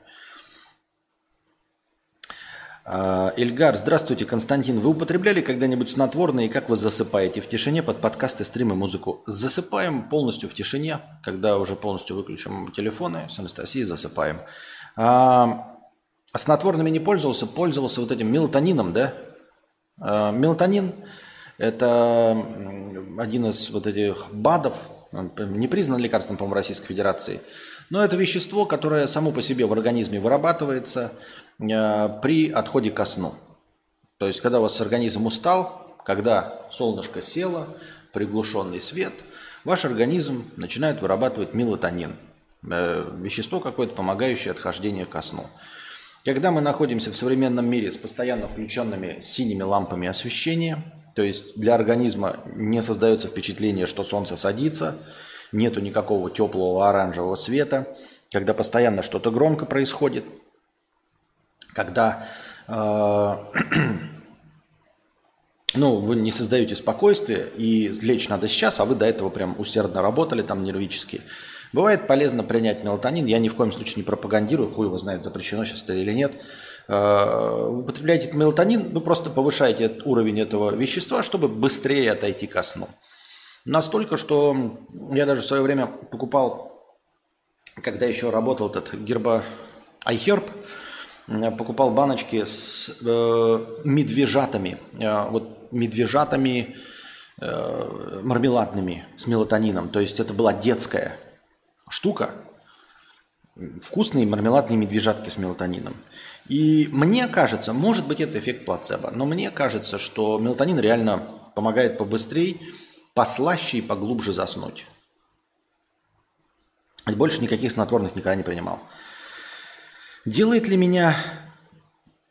А, Эльгар, здравствуйте, Константин. Вы употребляли когда-нибудь снотворное и как вы засыпаете в тишине под подкасты, стримы, музыку? Засыпаем полностью в тишине, когда уже полностью выключим телефоны, с Анастасией засыпаем. А, снотворными не пользовался, пользовался вот этим мелатонином, да? А, мелатонин – это один из вот этих БАДов, не признан лекарством, по-моему, Российской Федерации, но это вещество, которое само по себе в организме вырабатывается – Э, при отходе ко сну. То есть, когда у вас организм устал, когда солнышко село, приглушенный свет, ваш организм начинает вырабатывать мелатонин, э, вещество какое-то, помогающее отхождению ко сну. Когда мы находимся в современном мире с постоянно включенными синими лампами освещения, то есть для организма не создается впечатление, что солнце садится, нету никакого теплого оранжевого света, когда постоянно что-то громко происходит – когда э, ну, вы не создаете спокойствие, и лечь надо сейчас, а вы до этого прям усердно работали там нервически. Бывает полезно принять мелатонин. Я ни в коем случае не пропагандирую, хуй его знает, запрещено сейчас это или нет. Э, употребляете этот мелатонин, вы просто повышаете уровень этого вещества, чтобы быстрее отойти ко сну. Настолько, что я даже в свое время покупал, когда еще работал этот герба iHerb, покупал баночки с э, медвежатами, э, вот медвежатами э, мармеладными с мелатонином. То есть это была детская штука, вкусные мармеладные медвежатки с мелатонином. И мне кажется, может быть это эффект плацебо, но мне кажется, что мелатонин реально помогает побыстрее, послаще и поглубже заснуть. Больше никаких снотворных никогда не принимал. Делает ли меня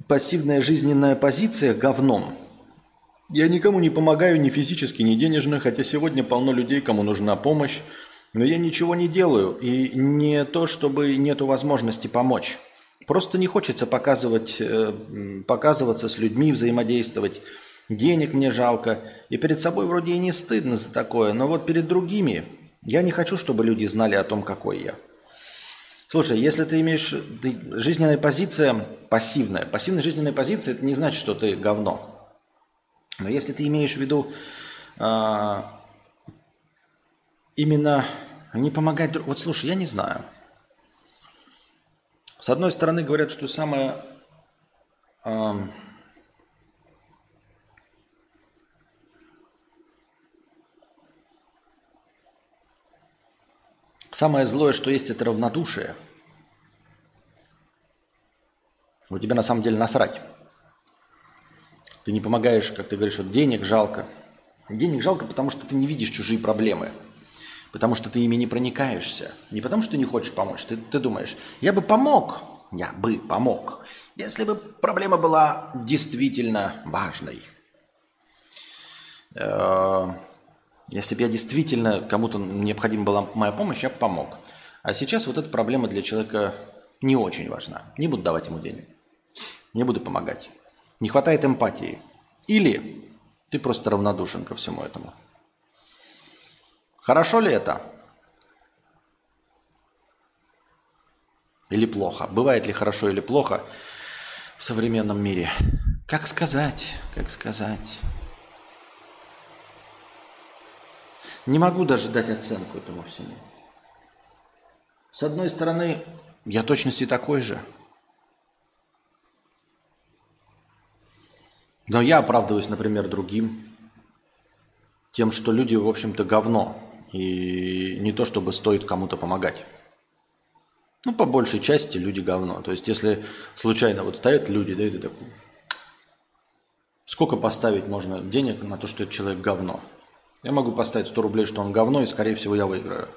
пассивная жизненная позиция говном? Я никому не помогаю ни физически, ни денежно, хотя сегодня полно людей, кому нужна помощь. Но я ничего не делаю. И не то, чтобы нету возможности помочь. Просто не хочется показывать, э, показываться с людьми, взаимодействовать. Денег мне жалко. И перед собой вроде и не стыдно за такое. Но вот перед другими я не хочу, чтобы люди знали о том, какой я. Слушай, если ты имеешь ты, жизненная позиция пассивная, пассивная жизненная позиция, это не значит, что ты говно. Но если ты имеешь в виду а, именно не помогать... Вот слушай, я не знаю. С одной стороны говорят, что самое... А, Самое злое, что есть, это равнодушие. У тебя на самом деле насрать. Ты не помогаешь, как ты говоришь, вот денег жалко. Денег жалко, потому что ты не видишь чужие проблемы. Потому что ты ими не проникаешься. Не потому что не хочешь помочь. Ты, ты думаешь, я бы помог, я бы помог, если бы проблема была действительно важной. Э, если бы я действительно кому-то необходима была моя помощь, я бы помог. А сейчас вот эта проблема для человека не очень важна. Не буду давать ему денег. Не буду помогать. Не хватает эмпатии. Или ты просто равнодушен ко всему этому. Хорошо ли это? Или плохо? Бывает ли хорошо или плохо в современном мире? Как сказать? Как сказать? Не могу даже дать оценку этому всему. С одной стороны, я точности такой же. Но я оправдываюсь, например, другим. Тем, что люди, в общем-то, говно. И не то, чтобы стоит кому-то помогать. Ну, по большей части люди говно. То есть, если случайно вот стоят люди, да, и ты такой, сколько поставить можно денег на то, что этот человек говно? Я могу поставить 100 рублей, что он говно, и, скорее всего, я выиграю.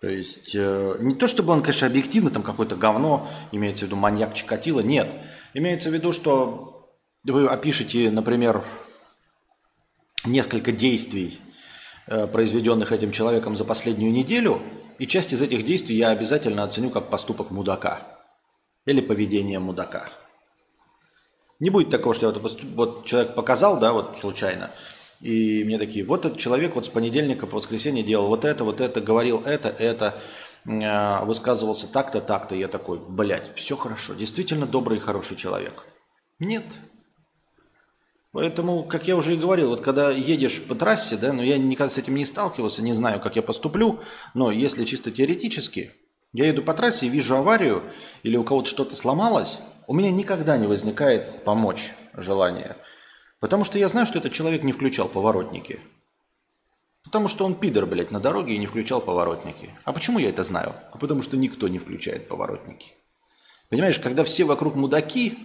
То есть, э, не то, чтобы он, конечно, объективно там какое-то говно, имеется в виду маньяк Чикатило, нет. Имеется в виду, что вы опишете, например, несколько действий, произведенных этим человеком за последнюю неделю – и часть из этих действий я обязательно оценю как поступок мудака. Или поведение мудака. Не будет такого, что я вот, вот человек показал, да, вот случайно, и мне такие, вот этот человек вот с понедельника по воскресенье делал вот это, вот это, говорил это, это, э, высказывался так-то, так-то. Я такой, блядь, все хорошо, действительно добрый и хороший человек. Нет, Поэтому, как я уже и говорил, вот когда едешь по трассе, да, но я никогда с этим не сталкивался, не знаю, как я поступлю, но если чисто теоретически, я еду по трассе вижу аварию или у кого-то что-то сломалось, у меня никогда не возникает помочь желание. Потому что я знаю, что этот человек не включал поворотники. Потому что он пидор, блядь, на дороге и не включал поворотники. А почему я это знаю? А потому что никто не включает поворотники. Понимаешь, когда все вокруг мудаки,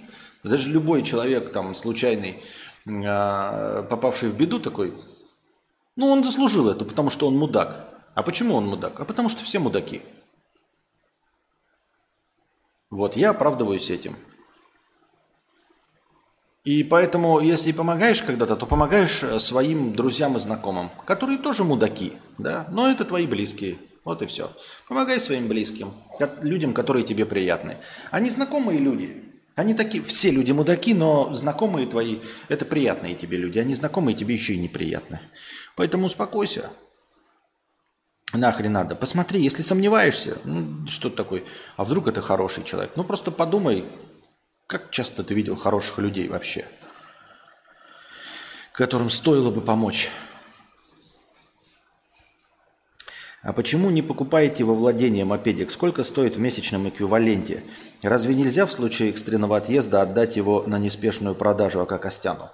даже любой человек там случайный попавший в беду такой, ну он заслужил это, потому что он мудак. А почему он мудак? А потому что все мудаки. Вот, я оправдываюсь этим. И поэтому, если помогаешь когда-то, то помогаешь э, своим друзьям и знакомым, которые тоже мудаки, да, но это твои близкие. Вот и все. Помогай своим близким, людям, которые тебе приятны. Они знакомые люди, они такие, все люди мудаки, но знакомые твои, это приятные тебе люди, а незнакомые тебе еще и неприятны. Поэтому успокойся. Нахрен надо. Посмотри, если сомневаешься, ну, что такое, а вдруг это хороший человек, ну просто подумай, как часто ты видел хороших людей вообще, которым стоило бы помочь. А почему не покупаете во владение мопедик? Сколько стоит в месячном эквиваленте? Разве нельзя в случае экстренного отъезда отдать его на неспешную продажу АК Костяну?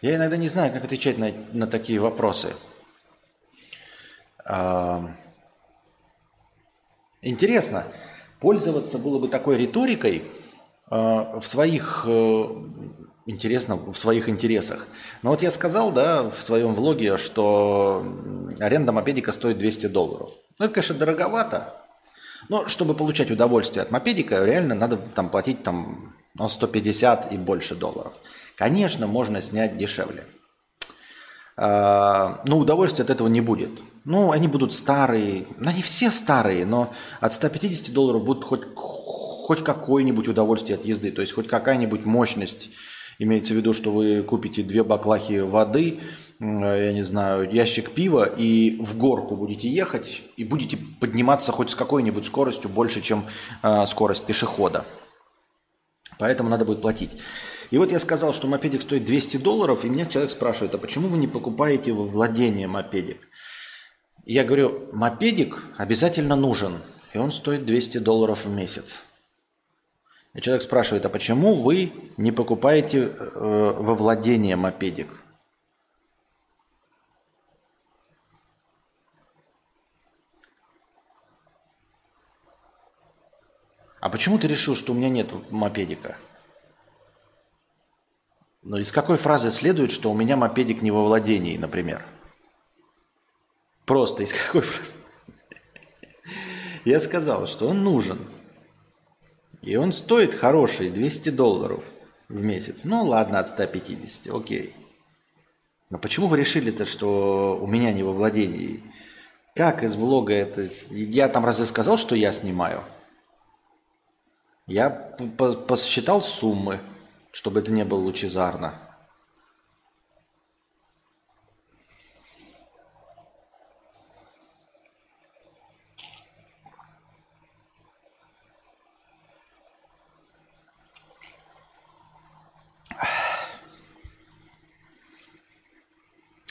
Я иногда не знаю, как отвечать на, на такие вопросы. А, интересно, пользоваться было бы такой риторикой а, в своих э, интересно в своих интересах. Но вот я сказал, да, в своем влоге, что аренда мопедика стоит 200 долларов. Ну, это, конечно, дороговато. Но чтобы получать удовольствие от мопедика, реально надо там платить там 150 и больше долларов. Конечно, можно снять дешевле. А, но удовольствия от этого не будет. Ну, они будут старые. Ну, они все старые, но от 150 долларов будет хоть, хоть какое-нибудь удовольствие от езды. То есть хоть какая-нибудь мощность Имеется в виду, что вы купите две баклахи воды, я не знаю, ящик пива и в горку будете ехать и будете подниматься хоть с какой-нибудь скоростью больше, чем э, скорость пешехода. Поэтому надо будет платить. И вот я сказал, что мопедик стоит 200 долларов, и меня человек спрашивает, а почему вы не покупаете во владение мопедик? Я говорю, мопедик обязательно нужен, и он стоит 200 долларов в месяц. И человек спрашивает, а почему вы не покупаете э, во владение мопедик? А почему ты решил, что у меня нет мопедика? Ну, из какой фразы следует, что у меня мопедик не во владении, например? Просто из какой фразы? Я сказал, что он нужен – и он стоит хороший, 200 долларов в месяц. Ну ладно, от 150, окей. Но почему вы решили-то, что у меня не во владении? Как из влога это... Я там разве сказал, что я снимаю? Я посчитал суммы, чтобы это не было лучезарно.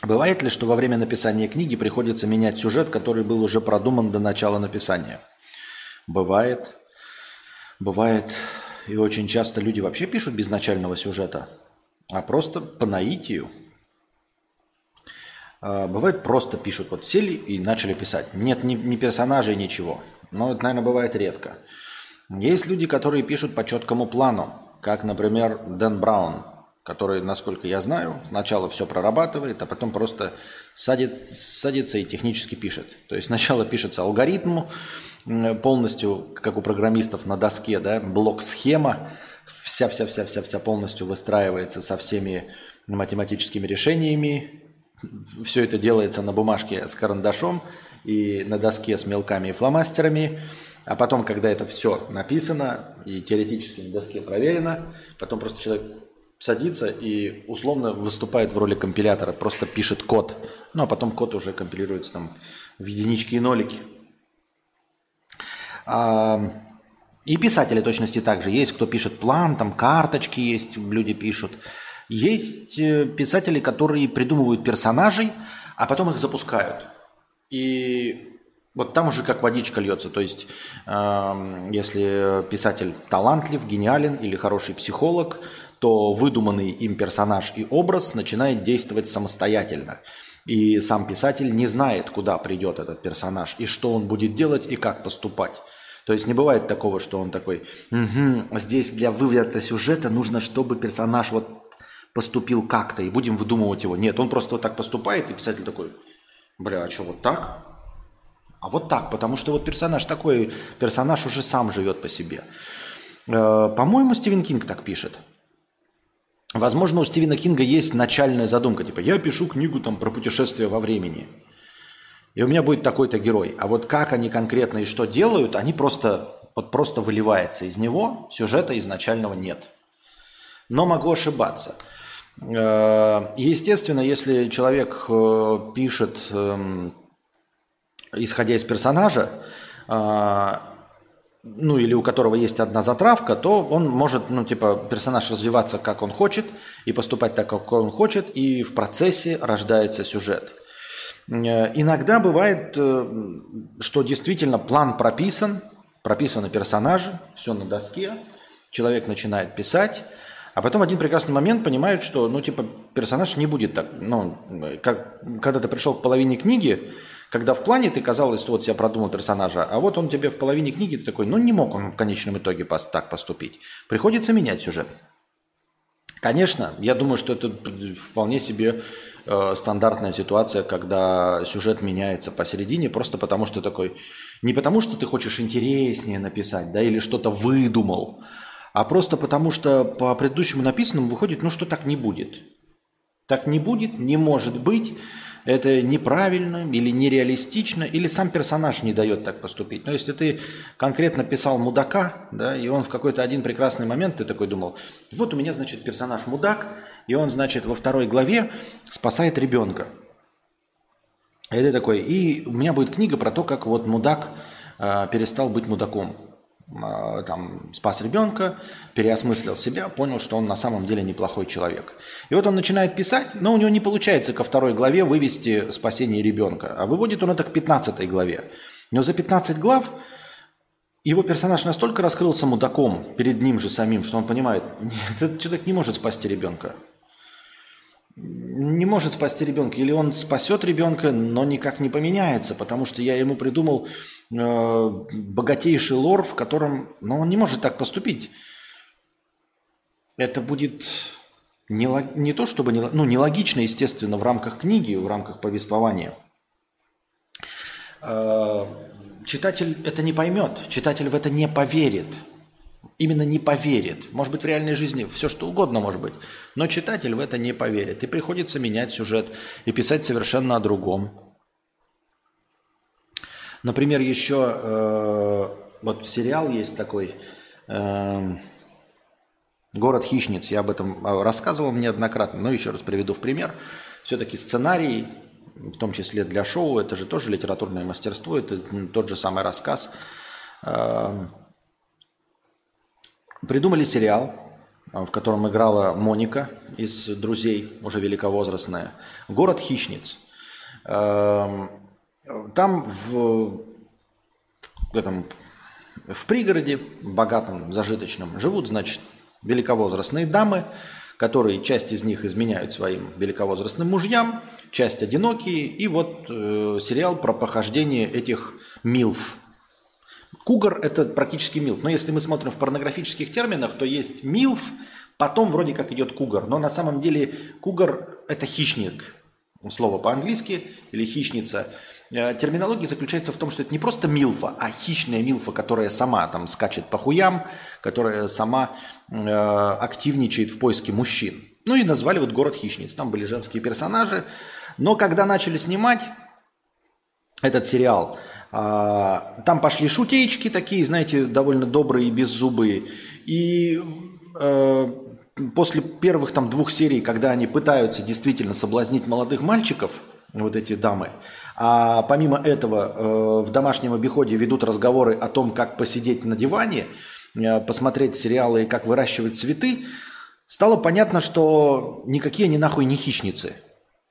Бывает ли, что во время написания книги приходится менять сюжет, который был уже продуман до начала написания? Бывает. Бывает. И очень часто люди вообще пишут без начального сюжета, а просто по наитию. А, бывает просто пишут, вот сели и начали писать. Нет ни, ни персонажей, ничего. Но это, наверное, бывает редко. Есть люди, которые пишут по четкому плану, как, например, Дэн Браун, который, насколько я знаю, сначала все прорабатывает, а потом просто садит, садится и технически пишет. То есть сначала пишется алгоритм, полностью, как у программистов на доске, да, блок-схема, вся-вся-вся-вся-вся полностью выстраивается со всеми математическими решениями. Все это делается на бумажке с карандашом и на доске с мелками и фломастерами. А потом, когда это все написано и теоретически на доске проверено, потом просто человек садится и условно выступает в роли компилятора, просто пишет код. Ну, а потом код уже компилируется там в единички и нолики. А, и писатели точности также. Есть, кто пишет план, там карточки есть, люди пишут. Есть э, писатели, которые придумывают персонажей, а потом их запускают. И вот там уже как водичка льется. То есть, э, если писатель талантлив, гениален или хороший психолог, то выдуманный им персонаж и образ начинает действовать самостоятельно. И сам писатель не знает, куда придет этот персонаж, и что он будет делать, и как поступать. То есть не бывает такого, что он такой, угу, здесь для вывода сюжета нужно, чтобы персонаж вот поступил как-то, и будем выдумывать его. Нет, он просто вот так поступает, и писатель такой, бля, а что, вот так? А вот так, потому что вот персонаж такой, персонаж уже сам живет по себе. Э, по-моему, Стивен Кинг так пишет. Возможно, у Стивена Кинга есть начальная задумка, типа я пишу книгу там про путешествие во времени, и у меня будет такой-то герой. А вот как они конкретно и что делают, они просто, вот просто выливается из него, сюжета изначального нет. Но могу ошибаться. Э, естественно, если человек э, пишет, эм, исходя из персонажа, э, ну или у которого есть одна затравка, то он может, ну типа, персонаж развиваться как он хочет и поступать так, как он хочет, и в процессе рождается сюжет. Э, иногда бывает, э, что действительно план прописан, прописаны персонажи, все на доске, человек начинает писать, а потом один прекрасный момент понимает, что, ну, типа, персонаж не будет так, ну, как, когда ты пришел к половине книги, когда в плане ты казалось, что вот я продумал персонажа, а вот он тебе в половине книги, ты такой, ну не мог он в конечном итоге так поступить. Приходится менять сюжет. Конечно, я думаю, что это вполне себе э, стандартная ситуация, когда сюжет меняется посередине, просто потому что такой, не потому что ты хочешь интереснее написать, да, или что-то выдумал, а просто потому что по предыдущему написанному выходит, ну что так не будет. Так не будет, не может быть это неправильно или нереалистично, или сам персонаж не дает так поступить. Но если ты конкретно писал мудака, да, и он в какой-то один прекрасный момент, ты такой думал, вот у меня, значит, персонаж мудак, и он, значит, во второй главе спасает ребенка. И ты такой, и у меня будет книга про то, как вот мудак э, перестал быть мудаком. А, там, спас ребенка, переосмыслил себя, понял, что он на самом деле неплохой человек. И вот он начинает писать, но у него не получается ко второй главе вывести спасение ребенка, а выводит он это к 15 главе. Но за 15 глав его персонаж настолько раскрылся мудаком перед ним же самим, что он понимает, этот человек не может спасти ребенка не может спасти ребенка. Или он спасет ребенка, но никак не поменяется, потому что я ему придумал богатейший лор, в котором... Но он не может так поступить. Это будет не, не то, чтобы... Не, ну, нелогично, естественно, в рамках книги, в рамках повествования. Э, читатель это не поймет, читатель в это не поверит именно не поверит. Может быть, в реальной жизни все что угодно может быть. Но читатель в это не поверит. И приходится менять сюжет и писать совершенно о другом. Например, еще э, вот сериал есть такой э, «Город хищниц». Я об этом э, рассказывал неоднократно, но еще раз приведу в пример. Все-таки сценарий, в том числе для шоу, это же тоже литературное мастерство, это тот же самый рассказ э, – Придумали сериал, а, в котором играла Моника из «Друзей», уже великовозрастная. «Город хищниц». Эм, там в этом в пригороде, богатом, зажиточном, живут, значит, великовозрастные дамы, которые часть из них изменяют своим великовозрастным мужьям, часть одинокие, и вот э, сериал про похождение этих милф. Кугар – это практически милф. Но если мы смотрим в порнографических терминах, то есть милф, потом вроде как идет кугар. Но на самом деле кугар – это хищник. Слово по-английски или хищница – терминология заключается в том, что это не просто милфа, а хищная милфа, которая сама там скачет по хуям, которая сама э, активничает в поиске мужчин. Ну и назвали вот город хищниц. Там были женские персонажи. Но когда начали снимать этот сериал, э, там пошли шутеечки такие, знаете, довольно добрые беззубые. И э, после первых там двух серий, когда они пытаются действительно соблазнить молодых мальчиков, вот эти дамы, а помимо этого э, в домашнем обиходе ведут разговоры о том, как посидеть на диване, э, посмотреть сериалы и как выращивать цветы, стало понятно, что никакие они нахуй не хищницы.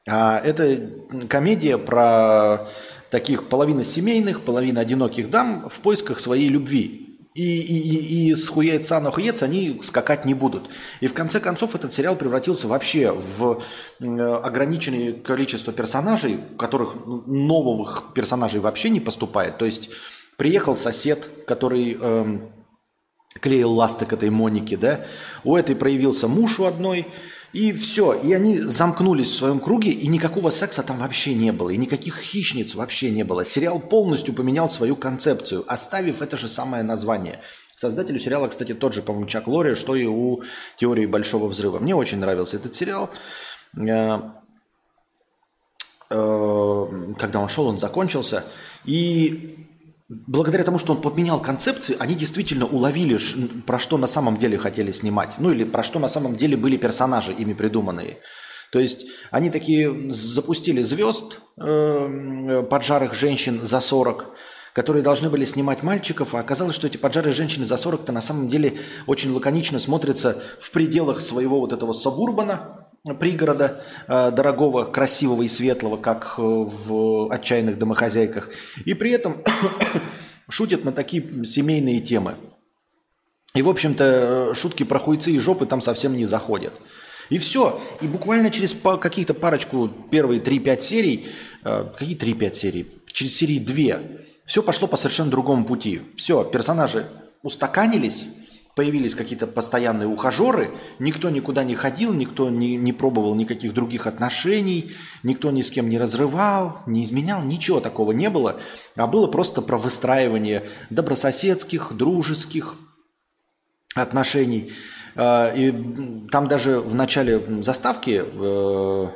А это комедия про таких половина семейных, половина одиноких дам в поисках своей любви. И, и, и, и с хуяйца на хуец они скакать не будут. И в конце концов этот сериал превратился вообще в ограниченное количество персонажей, которых новых персонажей вообще не поступает. То есть приехал сосед, который эм, клеил ласты к этой Монике, да, у этой проявился муж у одной, и все. И они замкнулись в своем круге, и никакого секса там вообще не было, и никаких хищниц вообще не было. Сериал полностью поменял свою концепцию, оставив это же самое название. Создателю сериала, кстати, тот же, по-моему, Чак Лори, что и у «Теории большого взрыва». Мне очень нравился этот сериал. Э, э, когда он шел, он закончился. И благодаря тому, что он подменял концепции, они действительно уловили, про что на самом деле хотели снимать. Ну или про что на самом деле были персонажи, ими придуманные. То есть они такие запустили звезд, э, поджарых женщин за 40, которые должны были снимать мальчиков, а оказалось, что эти поджарые женщины за 40-то на самом деле очень лаконично смотрятся в пределах своего вот этого сабурбана, пригорода э, дорогого, красивого и светлого, как э, в «Отчаянных домохозяйках», и при этом шутят на такие семейные темы. И, в общем-то, э, шутки про хуйцы и жопы там совсем не заходят. И все. И буквально через какие-то парочку, первые 3-5 серий, какие 3-5 серий? Через серии 2, все пошло по совершенно другому пути. Все, персонажи устаканились, появились какие-то постоянные ухажеры, никто никуда не ходил, никто не, не пробовал никаких других отношений, никто ни с кем не разрывал, не изменял, ничего такого не было, а было просто про выстраивание добрососедских, дружеских отношений. А, и там даже в начале заставки э,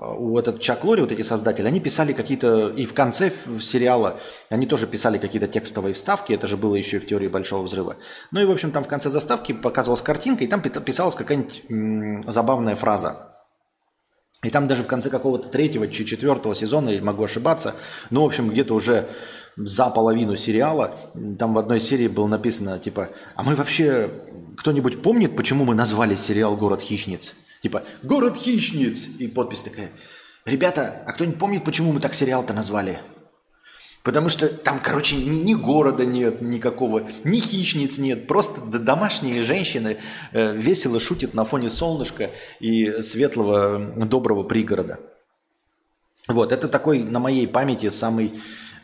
у этот Чак Лори, вот эти создатели, они писали какие-то, и в конце сериала они тоже писали какие-то текстовые вставки, это же было еще и в теории Большого Взрыва. Ну и, в общем, там в конце заставки показывалась картинка, и там писалась какая-нибудь забавная фраза. И там даже в конце какого-то третьего, четвертого сезона, я могу ошибаться, ну, в общем, где-то уже за половину сериала, там в одной серии было написано, типа, а мы вообще, кто-нибудь помнит, почему мы назвали сериал «Город хищниц»? Типа «Город хищниц» и подпись такая. Ребята, а кто-нибудь помнит, почему мы так сериал-то назвали? Потому что там, короче, ни, ни города нет никакого, ни хищниц нет, просто домашние женщины э, весело шутят на фоне солнышка и светлого доброго пригорода. Вот, это такой на моей памяти самый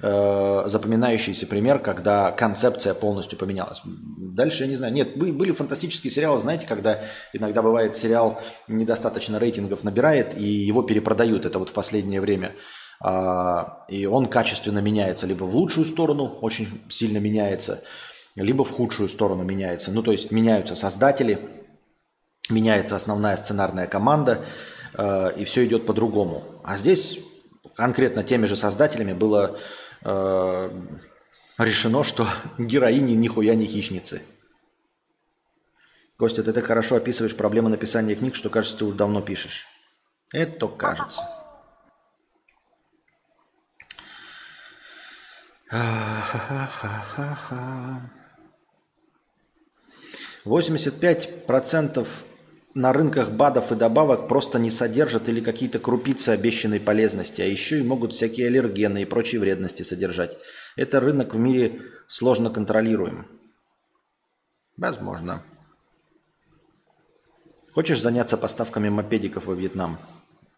э, запоминающийся пример, когда концепция полностью поменялась. Дальше я не знаю. Нет, были фантастические сериалы, знаете, когда иногда бывает сериал недостаточно рейтингов набирает, и его перепродают. Это вот в последнее время. А, и он качественно меняется либо в лучшую сторону, очень сильно меняется, либо в худшую сторону меняется. Ну, то есть меняются создатели, меняется основная сценарная команда, э, и все идет по-другому. А здесь конкретно теми же создателями было Э, решено, что героини нихуя не хищницы. Костя, ты так хорошо описываешь проблемы написания книг, что кажется, ты уже давно пишешь. Это только кажется. Пять процентов на рынках БАДов и добавок просто не содержат или какие-то крупицы обещанной полезности, а еще и могут всякие аллергены и прочие вредности содержать. Это рынок в мире сложно контролируем. Возможно. Хочешь заняться поставками мопедиков во Вьетнам?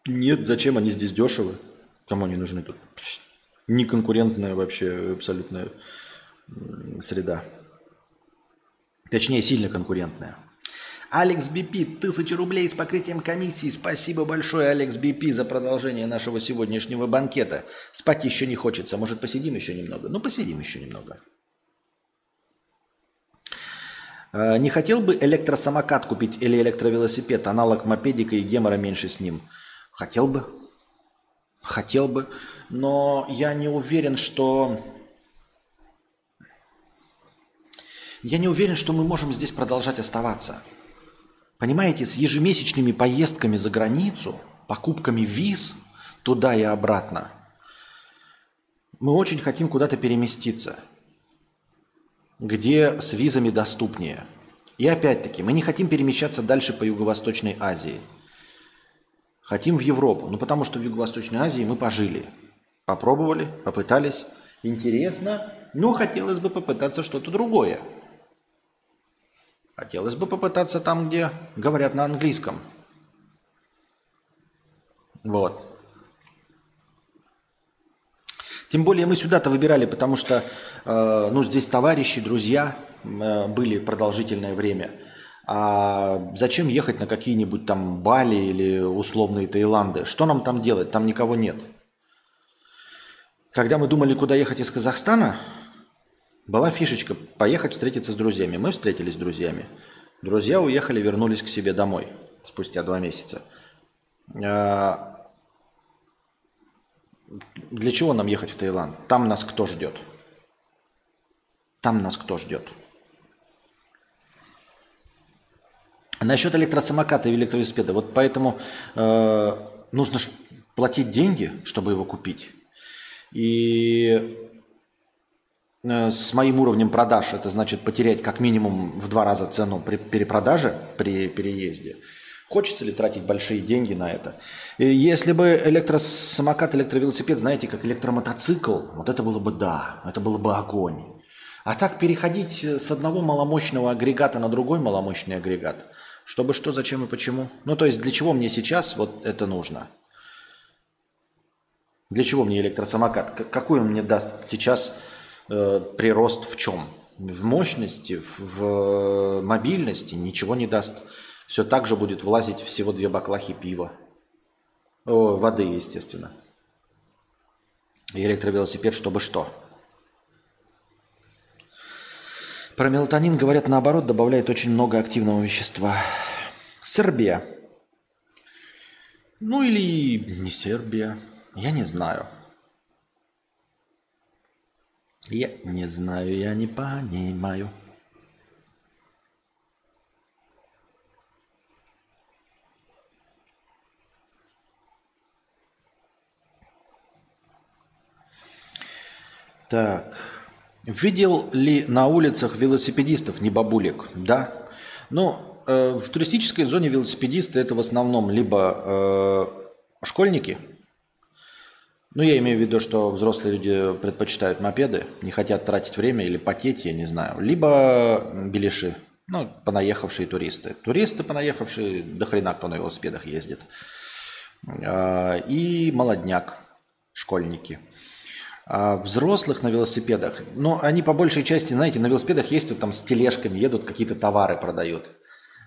Нет, зачем они здесь дешевы? Кому они нужны тут? Неконкурентная вообще абсолютная среда. Точнее, сильно конкурентная. Алекс Бипи, тысяча рублей с покрытием комиссии. Спасибо большое, Алекс Бипи, за продолжение нашего сегодняшнего банкета. Спать еще не хочется. Может, посидим еще немного? Ну, посидим еще немного. А, не хотел бы электросамокат купить или электровелосипед, аналог мопедика и гемора меньше с ним? Хотел бы. Хотел бы. Но я не уверен, что... Я не уверен, что мы можем здесь продолжать оставаться. Понимаете, с ежемесячными поездками за границу, покупками виз туда и обратно, мы очень хотим куда-то переместиться, где с визами доступнее. И опять-таки, мы не хотим перемещаться дальше по Юго-Восточной Азии. Хотим в Европу, ну потому что в Юго-Восточной Азии мы пожили. Попробовали, попытались. Интересно, но хотелось бы попытаться что-то другое. Хотелось бы попытаться там, где говорят на английском. Вот. Тем более мы сюда-то выбирали, потому что э, ну, здесь товарищи, друзья э, были продолжительное время. А зачем ехать на какие-нибудь там Бали или условные Таиланды? Что нам там делать? Там никого нет. Когда мы думали, куда ехать из Казахстана, была фишечка поехать встретиться с друзьями. Мы встретились с друзьями. Друзья уехали, вернулись к себе домой спустя два месяца. А, для чего нам ехать в Таиланд? Там нас кто ждет? Там нас кто ждет? Насчет электросамоката и электровелосипеда. Вот поэтому э, нужно платить деньги, чтобы его купить. И Э, с моим уровнем продаж, это значит потерять как минимум в два раза цену при перепродаже, при переезде. Хочется ли тратить большие деньги на это? Если бы электросамокат, электровелосипед, знаете, как электромотоцикл, вот это было бы да, это было бы огонь. А так переходить с одного маломощного агрегата на другой маломощный агрегат, чтобы что, зачем и почему? Ну, то есть для чего мне сейчас вот это нужно? Для чего мне электросамокат? Какой он мне даст сейчас Э, прирост в чем? В мощности, в мобильности ничего не даст. Все так же будет влазить всего две баклахи пива. О, воды, естественно. И электровелосипед, чтобы что? Про мелатонин говорят наоборот, добавляет очень много активного вещества. Сербия. Ну или не Сербия. Я не знаю. Я не знаю, я не понимаю. Так. Видел ли на улицах велосипедистов, не бабулек? Да. Ну, э, в туристической зоне велосипедисты это в основном либо э, школьники – ну, я имею в виду, что взрослые люди предпочитают мопеды, не хотят тратить время или потеть, я не знаю. Либо беляши, ну, понаехавшие туристы. Туристы понаехавшие, до хрена кто на велосипедах ездит. А, и молодняк, школьники. А взрослых на велосипедах, ну, они по большей части, знаете, на велосипедах ездят там с тележками, едут, какие-то товары продают.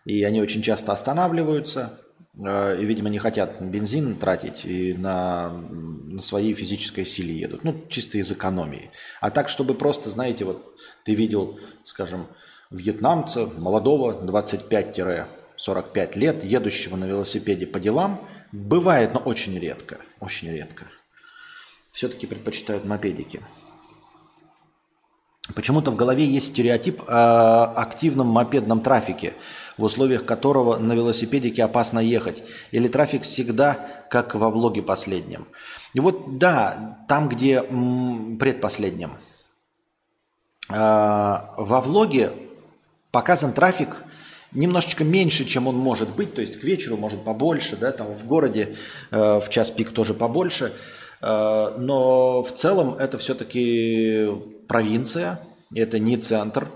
И они очень часто останавливаются, и, видимо, не хотят бензин тратить и на, на своей физической силе едут. Ну, чисто из экономии. А так, чтобы просто, знаете, вот ты видел, скажем, вьетнамца, молодого, 25-45 лет, едущего на велосипеде по делам, бывает, но очень редко. Очень редко. Все-таки предпочитают мопедики. Почему-то в голове есть стереотип о активном мопедном трафике, в условиях которого на велосипедике опасно ехать. Или трафик всегда как во влоге последнем. И вот да, там, где предпоследнем. А, во влоге показан трафик немножечко меньше, чем он может быть, то есть к вечеру может побольше, да, там в городе э, в час пик тоже побольше, но в целом это все-таки провинция, это не центр.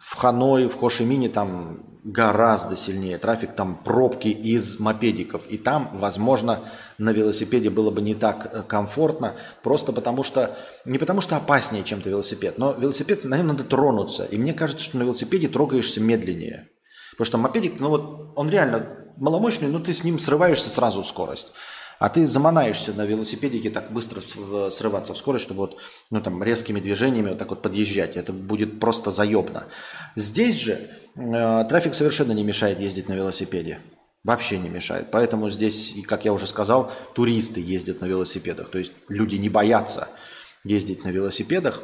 В Ханой, в Хошимине там гораздо сильнее трафик, там пробки из мопедиков. И там, возможно, на велосипеде было бы не так э, комфортно, просто потому что, не потому что опаснее чем-то велосипед, но велосипед, наверное, надо тронуться. И мне кажется, что на велосипеде трогаешься медленнее. Потому что мопедик, ну вот он реально маломощный, но ты с ним срываешься сразу в скорость. А ты заманаешься на велосипедике так быстро срываться в скорость, чтобы вот, ну, там, резкими движениями вот так вот подъезжать. Это будет просто заебно. Здесь же э, трафик совершенно не мешает ездить на велосипеде. Вообще не мешает. Поэтому здесь, как я уже сказал, туристы ездят на велосипедах. То есть люди не боятся ездить на велосипедах.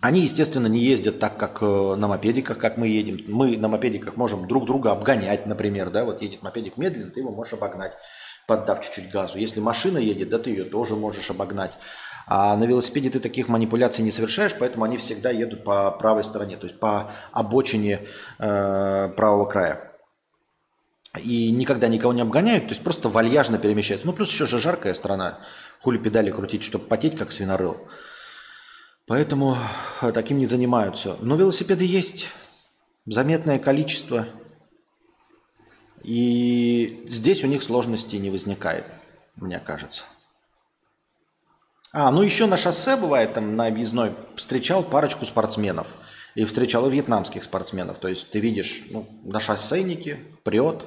Они, естественно, не ездят так, как э, на мопедиках, как мы едем. Мы на мопедиках можем друг друга обгонять, например, да, вот едет мопедик медленно, ты его можешь обогнать, поддав чуть-чуть газу. Если машина едет, да, ты ее тоже можешь обогнать. А на велосипеде ты таких манипуляций не совершаешь, поэтому они всегда едут по правой стороне, то есть по обочине э, правого края. И никогда никого не обгоняют, то есть просто вальяжно перемещаются. Ну, плюс еще же жаркая страна. Хули педали крутить, чтобы потеть, как свинорыл. Поэтому э, таким не занимаются. Но велосипеды есть, заметное количество. И здесь у них сложностей не возникает, мне кажется. А, ну еще на шоссе бывает, там на объездной, встречал парочку спортсменов. И встречал и вьетнамских спортсменов. То есть ты видишь ну, на шоссейнике, прет,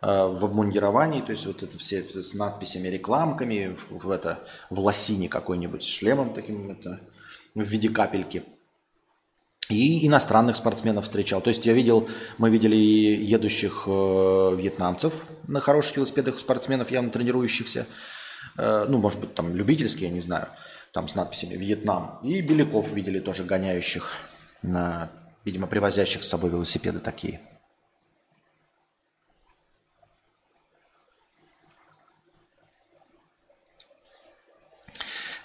э, в обмундировании, то есть вот это все с надписями, рекламками, в, в это, в лосине какой-нибудь, с шлемом таким, это, в виде капельки. И иностранных спортсменов встречал. То есть я видел, мы видели едущих э, вьетнамцев на хороших велосипедах спортсменов, явно тренирующихся. Э, ну, может быть, там любительские, я не знаю, там с надписями «Вьетнам». И беляков видели тоже гоняющих, на, видимо, привозящих с собой велосипеды такие.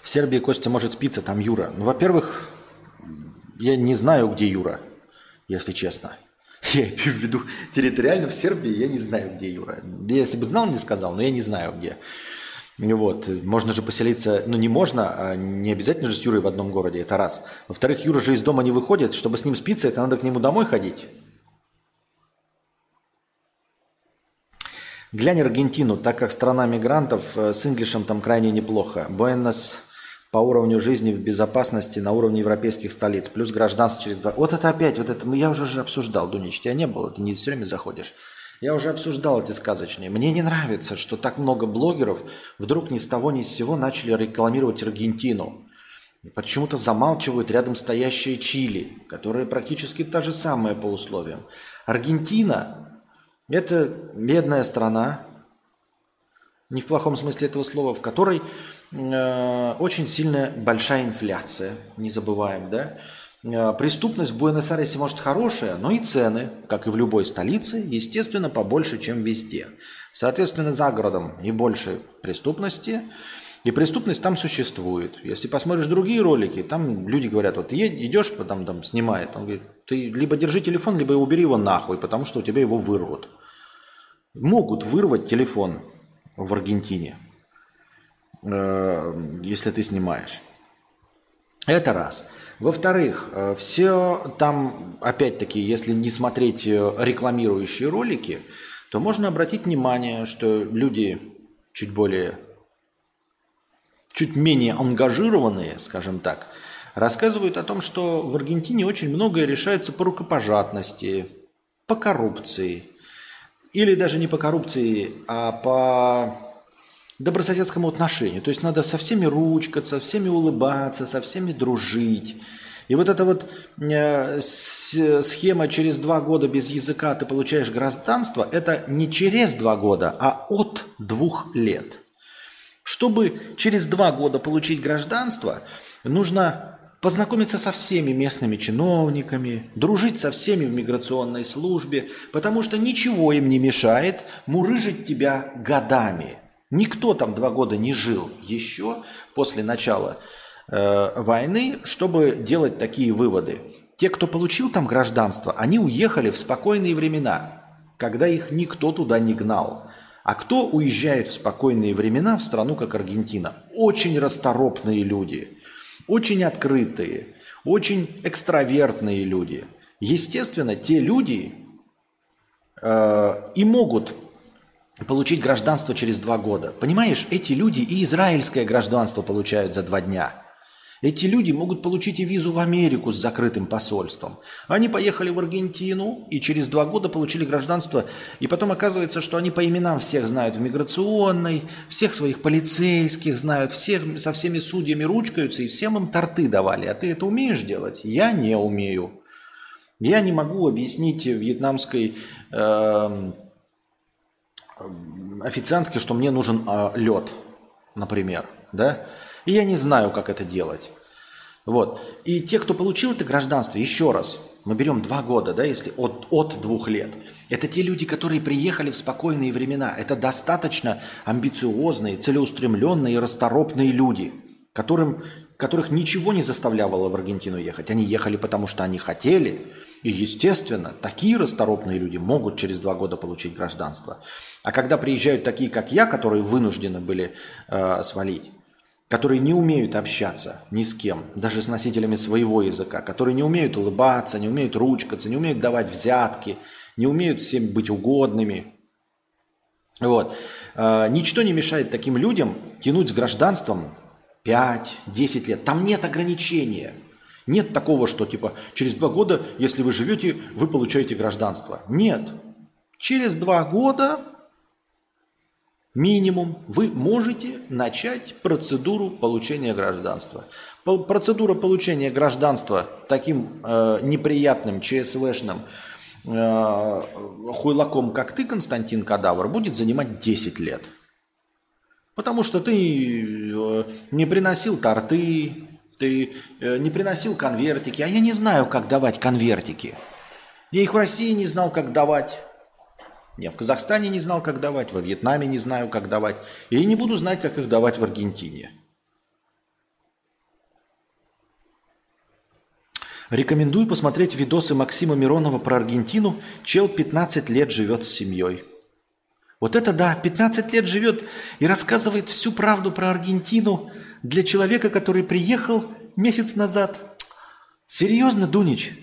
В Сербии Костя может спиться, там Юра. Ну, во-первых, я не знаю, где Юра, если честно. Я имею в виду территориально в Сербии, я не знаю, где Юра. Если бы знал, не сказал, но я не знаю, где. Вот. Можно же поселиться, ну не можно, а не обязательно же с Юрой в одном городе, это раз. Во-вторых, Юра же из дома не выходит, чтобы с ним спиться, это надо к нему домой ходить. Глянь Аргентину, так как страна мигрантов, э, с инглишем там крайне неплохо. Буэнос по уровню жизни в безопасности на уровне европейских столиц, плюс гражданство через два. Вот это опять, вот это я уже обсуждал, Дунич, тебя не было, ты не все время заходишь. Я уже обсуждал эти сказочные. Мне не нравится, что так много блогеров вдруг ни с того ни с сего начали рекламировать Аргентину. Почему-то замалчивают рядом стоящие Чили, которые практически та же самая по условиям. Аргентина – это бедная страна, не в плохом смысле этого слова, в которой очень сильная большая инфляция, не забываем, да. Э, преступность в Буэнос-Айресе может хорошая, но и цены, как и в любой столице, естественно, побольше, чем везде. Соответственно, за городом и больше преступности, и преступность там существует. Если посмотришь другие ролики, там люди говорят, вот идешь, там, там снимает, он говорит, ты либо держи телефон, либо убери его нахуй, потому что у тебя его вырвут. Могут вырвать телефон, в Аргентине, э, если ты снимаешь. Это раз. Во-вторых, э, все там, опять-таки, если не смотреть э, рекламирующие ролики, то можно обратить внимание, что люди чуть более, чуть менее ангажированные, скажем так, рассказывают о том, что в Аргентине очень многое решается по рукопожатности, по коррупции – или даже не по коррупции, а по добрососедскому отношению. То есть надо со всеми ручкаться, со всеми улыбаться, со всеми дружить. И вот эта вот э, схема через два года без языка ты получаешь гражданство, это не через два года, а от двух лет. Чтобы через два года получить гражданство, нужно познакомиться со всеми местными чиновниками, дружить со всеми в миграционной службе, потому что ничего им не мешает мурыжить тебя годами. Никто там два года не жил еще после начала э, войны, чтобы делать такие выводы. те, кто получил там гражданство, они уехали в спокойные времена, когда их никто туда не гнал. А кто уезжает в спокойные времена в страну, как Аргентина? Очень расторопные люди, очень открытые, очень экстравертные люди. Естественно, те люди э, и могут получить гражданство через два года. Понимаешь, эти люди и израильское гражданство получают за два дня – эти люди могут получить и визу в Америку с закрытым посольством. Они поехали в Аргентину и через два года получили гражданство. И потом оказывается, что они по именам всех знают в миграционной, всех своих полицейских знают, всех, со всеми судьями ручкаются и всем им торты давали. А ты это умеешь делать? Я не умею. Я не могу объяснить вьетнамской э, официантке, что мне нужен э, лед, например. Да? И я не знаю, как это делать. Вот. И те, кто получил это гражданство, еще раз, мы берем два года, да, если от, от двух лет, это те люди, которые приехали в спокойные времена. Это достаточно амбициозные, целеустремленные, расторопные люди, которым, которых ничего не заставляло в Аргентину ехать. Они ехали, потому что они хотели. И, естественно, такие расторопные люди могут через два года получить гражданство. А когда приезжают такие, как я, которые вынуждены были э, свалить, которые не умеют общаться ни с кем, даже с носителями своего языка, которые не умеют улыбаться, не умеют ручкаться, не умеют давать взятки, не умеют всем быть угодными. Вот. А, ничто не мешает таким людям тянуть с гражданством 5-10 лет. Там нет ограничения. Нет такого, что типа через два года, если вы живете, вы получаете гражданство. Нет. Через два года минимум, вы можете начать процедуру получения гражданства. Процедура получения гражданства таким э, неприятным ЧСВшным э, хуйлаком, как ты, Константин Кадавр, будет занимать 10 лет. Потому что ты э, не приносил торты, ты э, не приносил конвертики, а я не знаю, как давать конвертики. Я их в России не знал, как давать. Я в Казахстане не знал, как давать, во Вьетнаме не знаю, как давать. И не буду знать, как их давать в Аргентине. Рекомендую посмотреть видосы Максима Миронова про Аргентину. Чел 15 лет живет с семьей. Вот это да, 15 лет живет и рассказывает всю правду про Аргентину для человека, который приехал месяц назад. Серьезно, Дунич?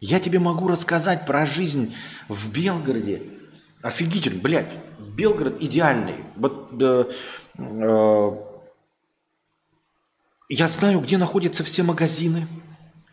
Я тебе могу рассказать про жизнь в Белгороде. Офигительно, блядь. Белгород идеальный. Вот, э, э, я знаю, где находятся все магазины,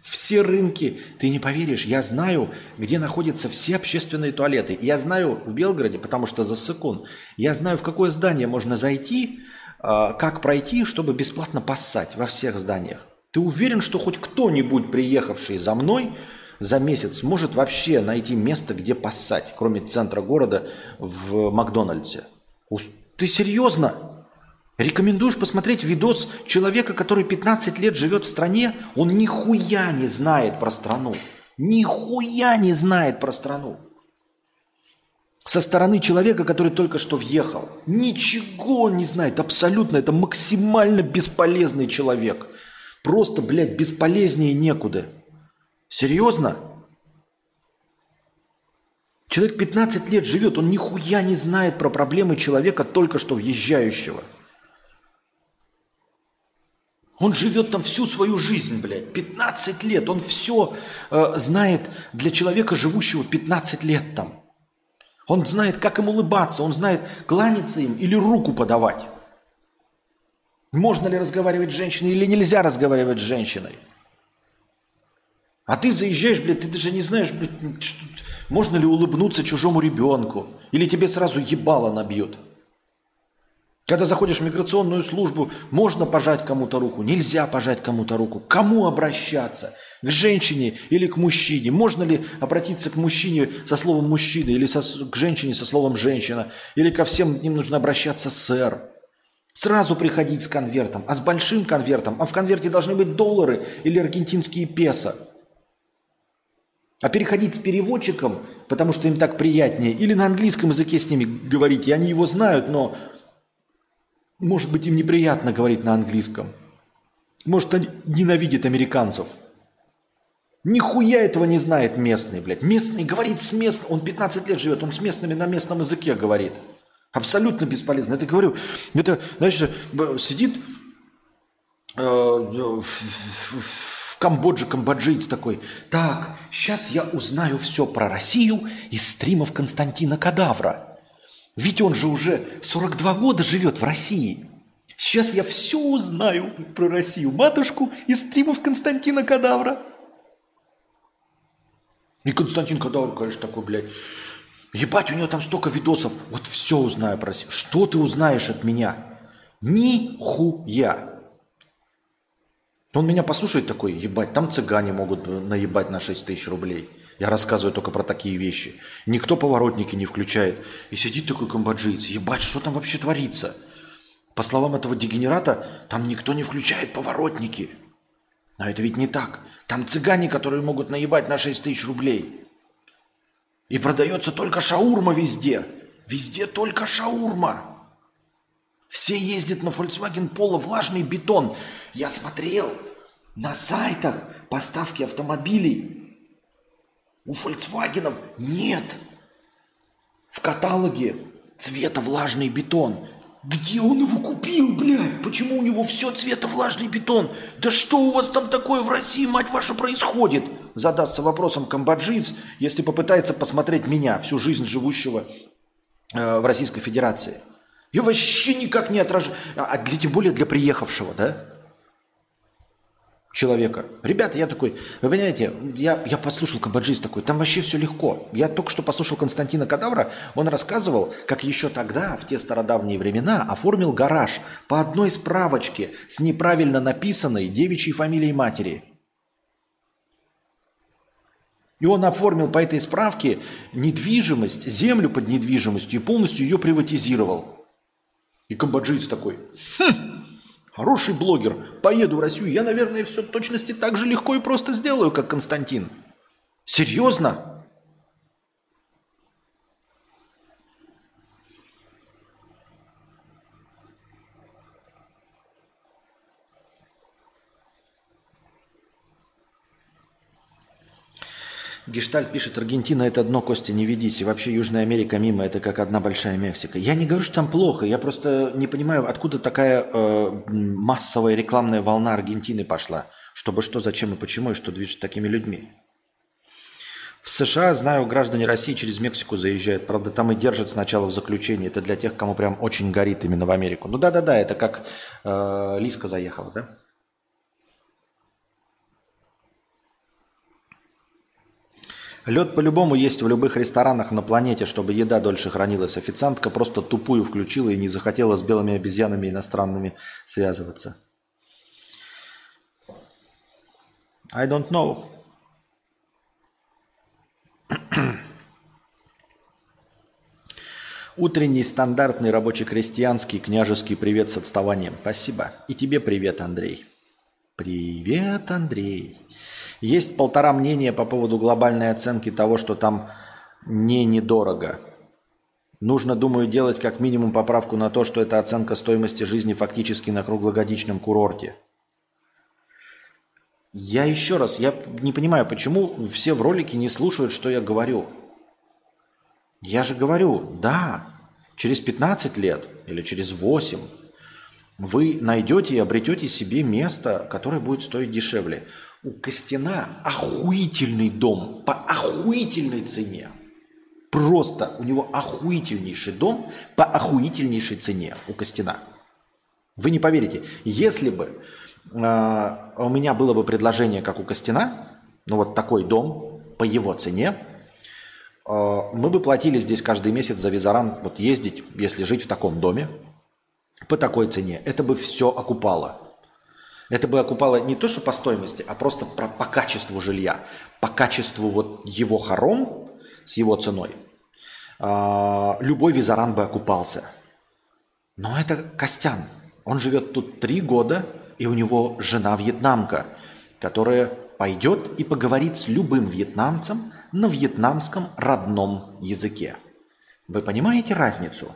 все рынки. Ты не поверишь, я знаю, где находятся все общественные туалеты. Я знаю в Белгороде, потому что за секунд. Я знаю, в какое здание можно зайти, э, как пройти, чтобы бесплатно поссать во всех зданиях. Ты уверен, что хоть кто-нибудь, приехавший за мной, за месяц может вообще найти место, где поссать, кроме центра города в Макдональдсе? Ты серьезно? Рекомендуешь посмотреть видос человека, который 15 лет живет в стране? Он нихуя не знает про страну. Нихуя не знает про страну. Со стороны человека, который только что въехал. Ничего он не знает, абсолютно. Это максимально бесполезный человек. Просто, блядь, бесполезнее некуда. Серьезно? Человек 15 лет живет, он нихуя не знает про проблемы человека, только что въезжающего. Он живет там всю свою жизнь, блядь, 15 лет. Он все э, знает для человека, живущего 15 лет там. Он знает, как им улыбаться, он знает, кланяться им или руку подавать. Можно ли разговаривать с женщиной или нельзя разговаривать с женщиной. А ты заезжаешь, блядь, ты даже не знаешь, блядь, что, можно ли улыбнуться чужому ребенку. Или тебе сразу ебало набьют. Когда заходишь в миграционную службу, можно пожать кому-то руку, нельзя пожать кому-то руку. Кому обращаться? К женщине или к мужчине? Можно ли обратиться к мужчине со словом мужчина или со, к женщине со словом женщина? Или ко всем им нужно обращаться сэр? Сразу приходить с конвертом, а с большим конвертом, а в конверте должны быть доллары или аргентинские песо. А переходить с переводчиком, потому что им так приятнее, или на английском языке с ними говорить, и они его знают, но может быть им неприятно говорить на английском. Может они ненавидят американцев. Нихуя этого не знает местный, блядь. Местный говорит с местным. Он 15 лет живет, он с местными на местном языке говорит. Абсолютно бесполезно. Это говорю, это, знаешь, сидит э, в, в, в Камбодже камбоджиец такой. Так, сейчас я узнаю все про Россию из стримов Константина Кадавра. Ведь он же уже 42 года живет в России. Сейчас я все узнаю про Россию. Матушку из стримов Константина Кадавра. И Константин Кадавр, конечно, такой, блядь, ебать, у него там столько видосов. Вот все узнаю про Россию. Что ты узнаешь от меня? Нихуя. Он меня послушает такой, ебать, там цыгане могут наебать на 6 тысяч рублей. Я рассказываю только про такие вещи. Никто поворотники не включает. И сидит такой камбоджиец. Ебать, что там вообще творится? По словам этого дегенерата, там никто не включает поворотники. Но это ведь не так. Там цыгане, которые могут наебать на 6 тысяч рублей. И продается только шаурма везде. Везде только шаурма. Все ездят на Volkswagen Polo, влажный бетон. Я смотрел на сайтах поставки автомобилей. У Volkswagen нет в каталоге цвета влажный бетон. Где он его купил, блядь? Почему у него все цвета влажный бетон? Да что у вас там такое в России, мать ваша, происходит? Задастся вопросом камбоджиец, если попытается посмотреть меня, всю жизнь живущего э, в Российской Федерации. Я вообще никак не отражаю. А, для, тем более для приехавшего, да? Человека. Ребята, я такой, вы понимаете, я, я послушал Камбоджист такой, там вообще все легко. Я только что послушал Константина Кадавра, он рассказывал, как еще тогда, в те стародавние времена, оформил гараж по одной справочке с неправильно написанной девичьей фамилией матери. И он оформил по этой справке недвижимость, землю под недвижимостью и полностью ее приватизировал. И камбоджиец такой, хм, Хороший блогер. Поеду в Россию. Я, наверное, все в точности так же легко и просто сделаю, как Константин. Серьезно? Гештальт пишет, Аргентина это дно, Костя, не ведись. И вообще Южная Америка мимо, это как одна большая Мексика. Я не говорю, что там плохо, я просто не понимаю, откуда такая э, массовая рекламная волна Аргентины пошла. Чтобы что, зачем и почему, и что движет такими людьми. В США, знаю, граждане России через Мексику заезжают. Правда, там и держат сначала в заключении. Это для тех, кому прям очень горит именно в Америку. Ну да-да-да, это как э, Лиска заехала, да? Лед по-любому есть в любых ресторанах на планете, чтобы еда дольше хранилась. Официантка просто тупую включила и не захотела с белыми обезьянами иностранными связываться. I don't know. Утренний стандартный рабочий-крестьянский княжеский привет с отставанием. Спасибо. И тебе привет, Андрей. Привет, Андрей. Есть полтора мнения по поводу глобальной оценки того, что там не недорого. Нужно, думаю, делать как минимум поправку на то, что это оценка стоимости жизни фактически на круглогодичном курорте. Я еще раз, я не понимаю, почему все в ролике не слушают, что я говорю. Я же говорю, да, через 15 лет или через 8 вы найдете и обретете себе место, которое будет стоить дешевле. У Костяна охуительный дом по охуительной цене. Просто у него охуительнейший дом по охуительнейшей цене у Костяна. Вы не поверите, если бы э, у меня было бы предложение, как у Костяна, ну вот такой дом по его цене, э, мы бы платили здесь каждый месяц за визаран, вот ездить, если жить в таком доме, по такой цене. Это бы все окупало. Это бы окупало не то, что по стоимости, а просто про, по качеству жилья, по качеству вот его хором с его ценой. А, любой визаран бы окупался. Но это Костян. Он живет тут три года, и у него жена вьетнамка, которая пойдет и поговорит с любым вьетнамцем на вьетнамском родном языке. Вы понимаете разницу?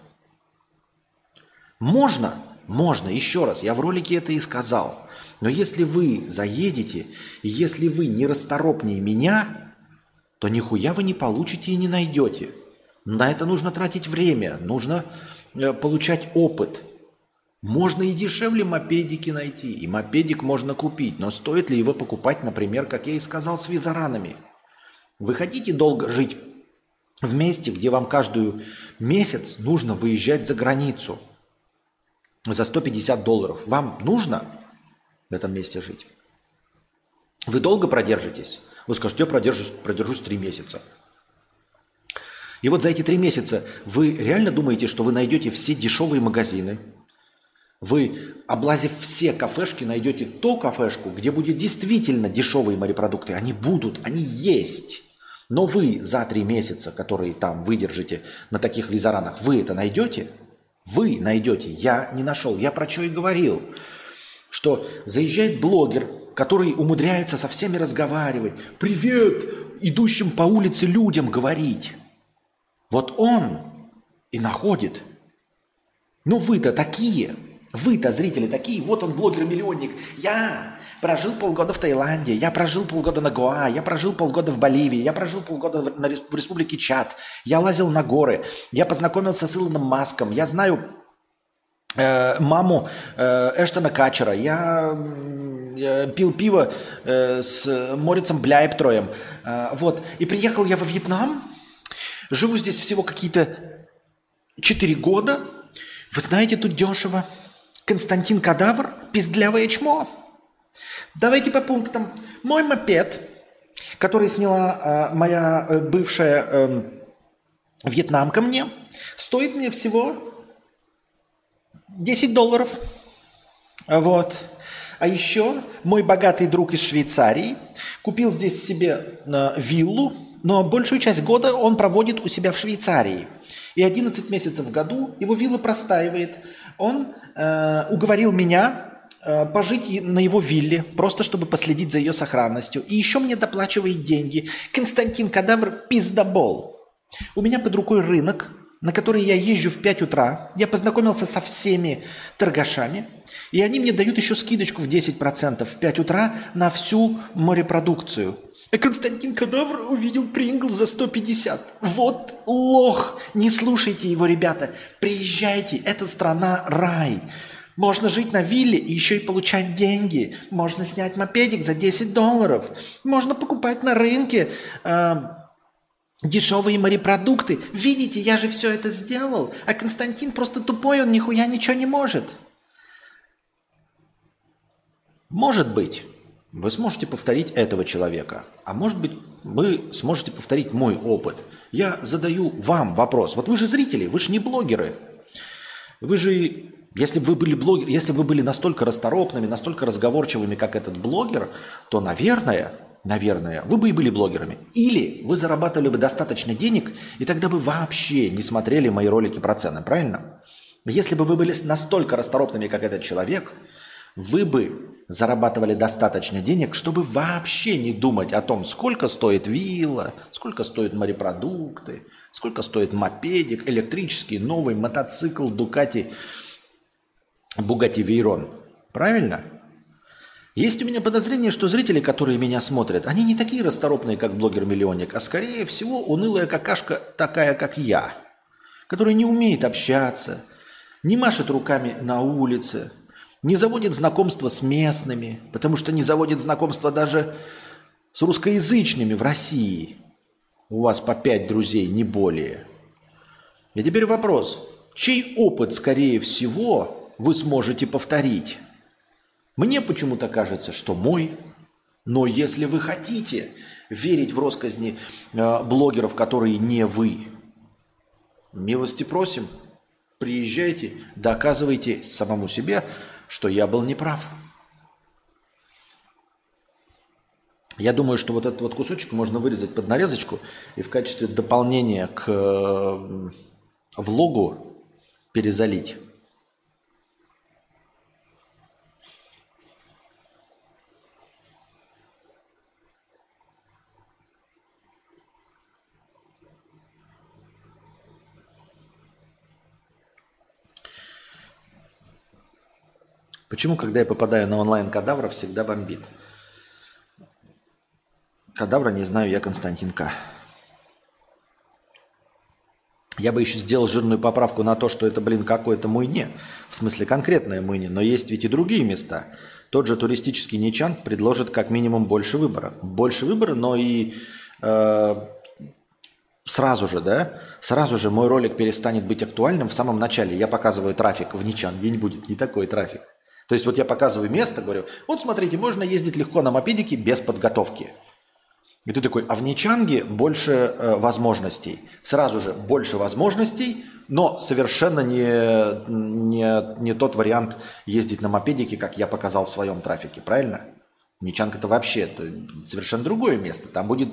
Можно Можно, еще раз, я в ролике это и сказал. Но если вы заедете, и если вы не расторопнее меня, то нихуя вы не получите и не найдете. На это нужно тратить время, нужно э, получать опыт. Можно и дешевле мопедики найти, и мопедик можно купить, но стоит ли его покупать, например, как я и сказал, с визаранами? Вы хотите долго жить в месте, где вам каждую месяц нужно выезжать за границу за 150 долларов? Вам нужно в этом месте жить? Вы долго продержитесь? Вы скажете, я продержусь, продержусь 3 месяца. И вот за эти три месяца вы реально думаете, что вы найдете все дешевые магазины, вы, облазив все кафешки, найдете ту кафешку, где будет действительно дешевые морепродукты. Они будут, они есть. Но вы за три месяца, которые там выдержите на таких визаранах, вы это найдете? Вы найдете. Я не нашел. Я про что и говорил. Что заезжает блогер, который умудряется со всеми разговаривать. Привет! Идущим по улице людям говорить. Вот он и находит. Ну вы-то такие, вы-то зрители такие, вот он блогер-миллионник. Я прожил полгода в Таиланде, я прожил полгода на Гоа, я прожил полгода в Боливии, я прожил полгода в, на, в республике Чад, я лазил на горы, я познакомился с Илоном Маском, я знаю маму э, Эштона Качера, я э, пил пиво э, с Морицем Бляйптроем, э, вот, и приехал я во Вьетнам, Живу здесь всего какие-то 4 года. Вы знаете, тут дешево. Константин Кадавр, пиздлявое чмо. Давайте по пунктам. Мой мопед, который сняла э, моя э, бывшая э, вьетнамка мне, стоит мне всего 10 долларов. Вот. А еще мой богатый друг из Швейцарии купил здесь себе э, виллу но большую часть года он проводит у себя в Швейцарии. И 11 месяцев в году его вилла простаивает. Он э, уговорил меня э, пожить на его вилле, просто чтобы последить за ее сохранностью. И еще мне доплачивает деньги. Константин Кадавр пиздобол. У меня под рукой рынок, на который я езжу в 5 утра. Я познакомился со всеми торгашами. И они мне дают еще скидочку в 10% в 5 утра на всю морепродукцию – а Константин Кадавр увидел Прингл за 150. Вот лох! Не слушайте его, ребята. Приезжайте, это страна рай. Можно жить на вилле и еще и получать деньги. Можно снять мопедик за 10 долларов. Можно покупать на рынке э, дешевые морепродукты. Видите, я же все это сделал. А Константин просто тупой, он нихуя ничего не может. Может быть. Вы сможете повторить этого человека, а может быть, вы сможете повторить мой опыт. Я задаю вам вопрос. Вот вы же зрители, вы же не блогеры. Вы же, если бы вы были блогер, если бы вы были настолько расторопными, настолько разговорчивыми, как этот блогер, то, наверное, наверное, вы бы и были блогерами. Или вы зарабатывали бы достаточно денег, и тогда бы вообще не смотрели мои ролики про цены, правильно? Если бы вы были настолько расторопными, как этот человек, вы бы зарабатывали достаточно денег, чтобы вообще не думать о том, сколько стоит вилла, сколько стоят морепродукты, сколько стоит мопедик, электрический, новый мотоцикл Дукати, Бугати Вейрон. Правильно? Есть у меня подозрение, что зрители, которые меня смотрят, они не такие расторопные, как блогер-миллионник, а скорее всего унылая какашка такая, как я, которая не умеет общаться, не машет руками на улице, не заводит знакомства с местными, потому что не заводит знакомства даже с русскоязычными в России. У вас по пять друзей, не более. И теперь вопрос. Чей опыт, скорее всего, вы сможете повторить? Мне почему-то кажется, что мой. Но если вы хотите верить в россказни э, блогеров, которые не вы, милости просим, приезжайте, доказывайте самому себе, что я был неправ. Я думаю, что вот этот вот кусочек можно вырезать под нарезочку и в качестве дополнения к э, влогу перезалить. Почему, когда я попадаю на онлайн кадавров, всегда бомбит? Кадавра не знаю, я Константин К. Я бы еще сделал жирную поправку на то, что это, блин, какое-то муйне. В смысле, конкретное муйне. Но есть ведь и другие места. Тот же туристический Ничанг предложит как минимум больше выбора. Больше выбора, но и э, сразу же, да, сразу же мой ролик перестанет быть актуальным в самом начале. Я показываю трафик в Ничанге, не будет не такой трафик. То есть вот я показываю место, говорю, вот смотрите, можно ездить легко на мопедике без подготовки. И ты такой, а в Ничанге больше э, возможностей. Сразу же больше возможностей, но совершенно не, не, не тот вариант ездить на мопедике, как я показал в своем трафике, правильно? Ничанг это вообще это совершенно другое место. Там будет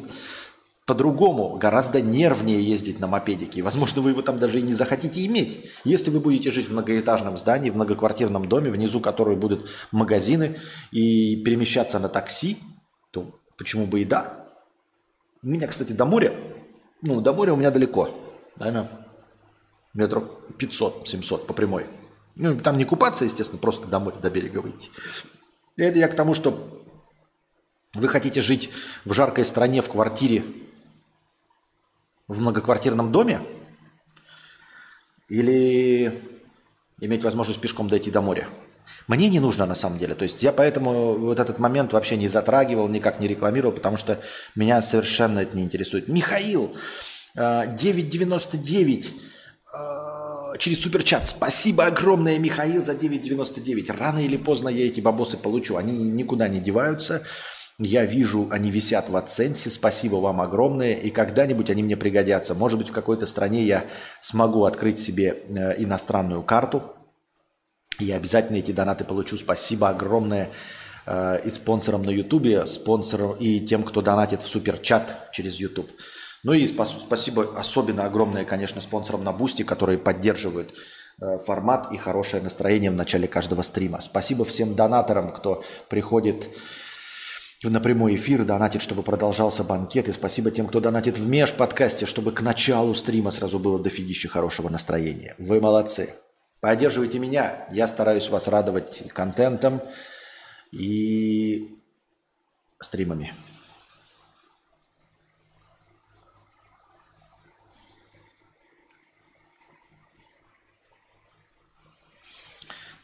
по-другому, гораздо нервнее ездить на мопедике. возможно, вы его там даже и не захотите иметь. Если вы будете жить в многоэтажном здании, в многоквартирном доме, внизу которого будут магазины, и перемещаться на такси, то почему бы и да? У меня, кстати, до моря, ну, до моря у меня далеко, наверное, метров 500-700 по прямой. Ну, там не купаться, естественно, просто до моря, до берега выйти. И это я к тому, что вы хотите жить в жаркой стране, в квартире, в многоквартирном доме? Или иметь возможность пешком дойти до моря? Мне не нужно на самом деле. То есть я поэтому вот этот момент вообще не затрагивал, никак не рекламировал, потому что меня совершенно это не интересует. Михаил, 999 э, э, через суперчат. Спасибо огромное, Михаил, за 9,99. Рано или поздно я эти бабосы получу. Они никуда не деваются. Я вижу, они висят в AdSense. Спасибо вам огромное. И когда-нибудь они мне пригодятся. Может быть, в какой-то стране я смогу открыть себе э, иностранную карту, я обязательно эти донаты получу. Спасибо огромное э, и спонсорам на Ютубе, спонсорам и тем, кто донатит в суперчат через Ютуб. Ну и спас- спасибо особенно огромное, конечно, спонсорам на Boosty, которые поддерживают э, формат и хорошее настроение в начале каждого стрима. Спасибо всем донаторам, кто приходит на прямой эфир, донатит, чтобы продолжался банкет. И спасибо тем, кто донатит в межподкасте, чтобы к началу стрима сразу было дофигища хорошего настроения. Вы молодцы. Поддерживайте меня. Я стараюсь вас радовать контентом и стримами.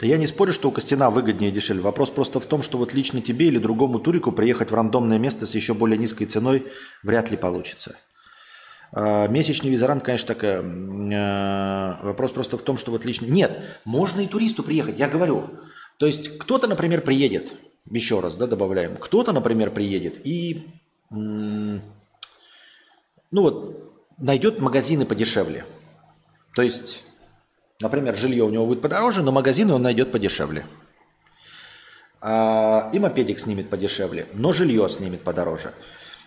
Да я не спорю, что у Костина выгоднее и дешевле. Вопрос просто в том, что вот лично тебе или другому турику приехать в рандомное место с еще более низкой ценой вряд ли получится. А, месячный визарант, конечно, такая. Э, вопрос просто в том, что вот лично... Нет, можно и туристу приехать, я говорю. То есть кто-то, например, приедет, еще раз, да, добавляем, кто-то, например, приедет и, ну вот, найдет магазины подешевле. То есть, например, жилье у него будет подороже, но магазины он найдет подешевле. А, и мопедик снимет подешевле, но жилье снимет подороже.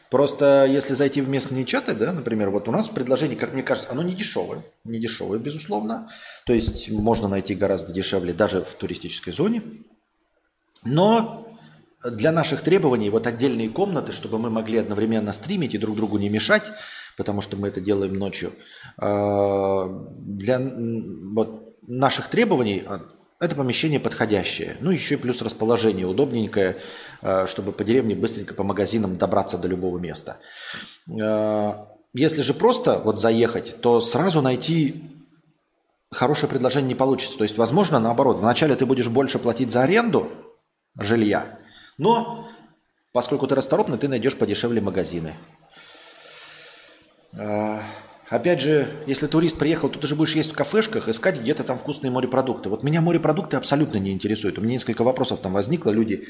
Просто если зайти в местные чаты, да, например, вот у нас предложение, как мне кажется, оно не дешевое, не дешевое, безусловно. То есть можно найти гораздо дешевле даже в туристической зоне. Но для наших требований вот отдельные комнаты, чтобы мы могли одновременно стримить и друг другу не мешать, потому что мы это делаем ночью, а, для вот, наших требований это помещение подходящее. Ну, еще и плюс расположение удобненькое, э, чтобы по деревне быстренько по магазинам добраться до любого места. Если же просто вот заехать, то сразу найти хорошее предложение не получится. То есть, возможно, наоборот, вначале ты будешь больше платить за аренду жилья, но поскольку ты расторопный, ты найдешь подешевле магазины. Э, Опять же, если турист приехал, то ты же будешь есть в кафешках, искать где-то там вкусные морепродукты. Вот меня морепродукты абсолютно не интересуют. У меня несколько вопросов там возникло. Люди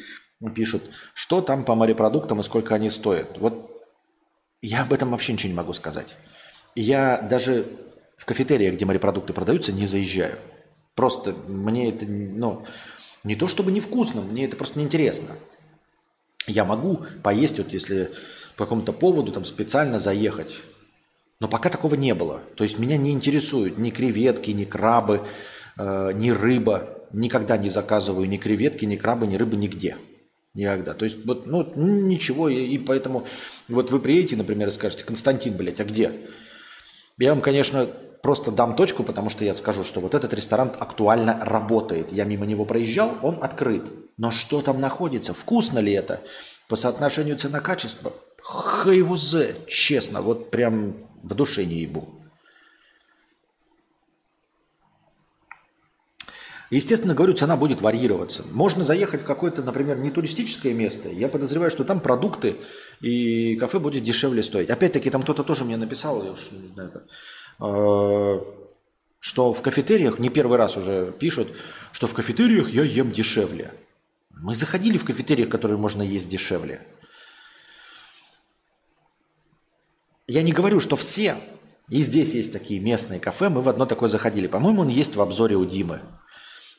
пишут, что там по морепродуктам и сколько они стоят. Вот я об этом вообще ничего не могу сказать. Я даже в кафетериях, где морепродукты продаются, не заезжаю. Просто мне это, ну, не то чтобы невкусно, мне это просто неинтересно. Я могу поесть, вот если по какому-то поводу там специально заехать но пока такого не было. То есть меня не интересуют ни креветки, ни крабы, э, ни рыба. Никогда не заказываю ни креветки, ни крабы, ни рыбы нигде. Никогда. То есть вот, ну, ничего. И, и поэтому вот вы приедете, например, и скажете, Константин, блядь, а где? Я вам, конечно, Просто дам точку, потому что я скажу, что вот этот ресторан актуально работает. Я мимо него проезжал, он открыт. Но что там находится? Вкусно ли это? По соотношению цена-качество? Хайвузе, честно, вот прям в душе не ебу. Естественно, говорю, цена будет варьироваться. Можно заехать в какое-то, например, не туристическое место. Я подозреваю, что там продукты и кафе будет дешевле стоить. Опять-таки, там кто-то тоже мне написал, я уж, это, э, что в кафетериях, не первый раз уже пишут, что в кафетериях я ем дешевле. Мы заходили в кафетериях, которые можно есть дешевле. Я не говорю, что все, и здесь есть такие местные кафе, мы в одно такое заходили. По-моему, он есть в обзоре у Димы.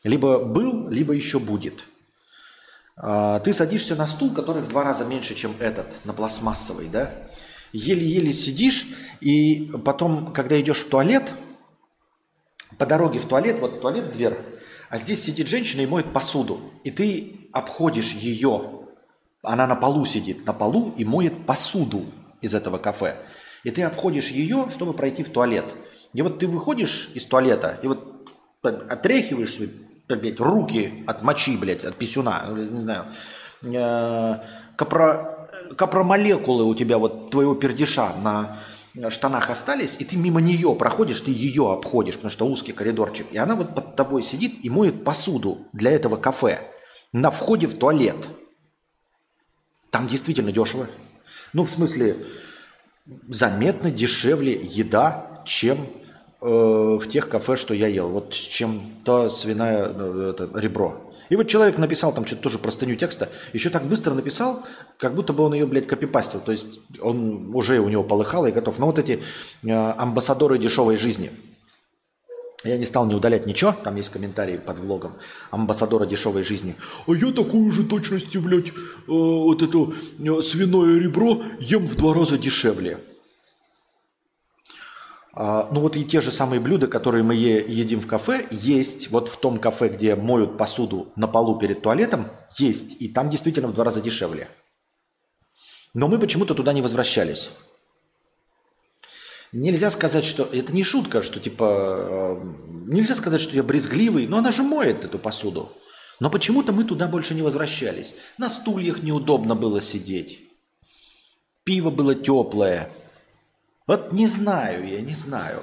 Либо был, либо еще будет. А, ты садишься на стул, который в два раза меньше, чем этот, на пластмассовый, да? Еле-еле сидишь, и потом, когда идешь в туалет, по дороге в туалет, вот туалет дверь, а здесь сидит женщина и моет посуду, и ты обходишь ее, она на полу сидит, на полу и моет посуду из этого кафе. И ты обходишь ее, чтобы пройти в туалет. И вот ты выходишь из туалета, и вот отряхиваешь свои блядь, руки от мочи, блядь, от писюна, не знаю, э, капро, капромолекулы у тебя вот твоего пердиша на штанах остались, и ты мимо нее проходишь, ты ее обходишь, потому что узкий коридорчик, и она вот под тобой сидит и моет посуду для этого кафе на входе в туалет. Там действительно дешево. Ну, в смысле, заметно дешевле еда, чем э, в тех кафе, что я ел. Вот чем то свиное э, это, ребро. И вот человек написал там что-то тоже простыню текста, еще так быстро написал, как будто бы он ее, блядь, копипастил. То есть он уже у него полыхало и готов. Но вот эти э, амбассадоры дешевой жизни. Я не стал не удалять ничего, там есть комментарии под влогом амбассадора дешевой жизни. А я такую же точности, блядь, э, вот это э, свиное ребро ем в два раза дешевле. А, ну вот и те же самые блюда, которые мы едим в кафе, есть вот в том кафе, где моют посуду на полу перед туалетом, есть. И там действительно в два раза дешевле. Но мы почему-то туда не возвращались. Нельзя сказать, что... Это не шутка, что типа... Э, нельзя сказать, что я брезгливый, но она же моет эту посуду. Но почему-то мы туда больше не возвращались. На стульях неудобно было сидеть. Пиво было теплое. Вот не знаю я, не знаю.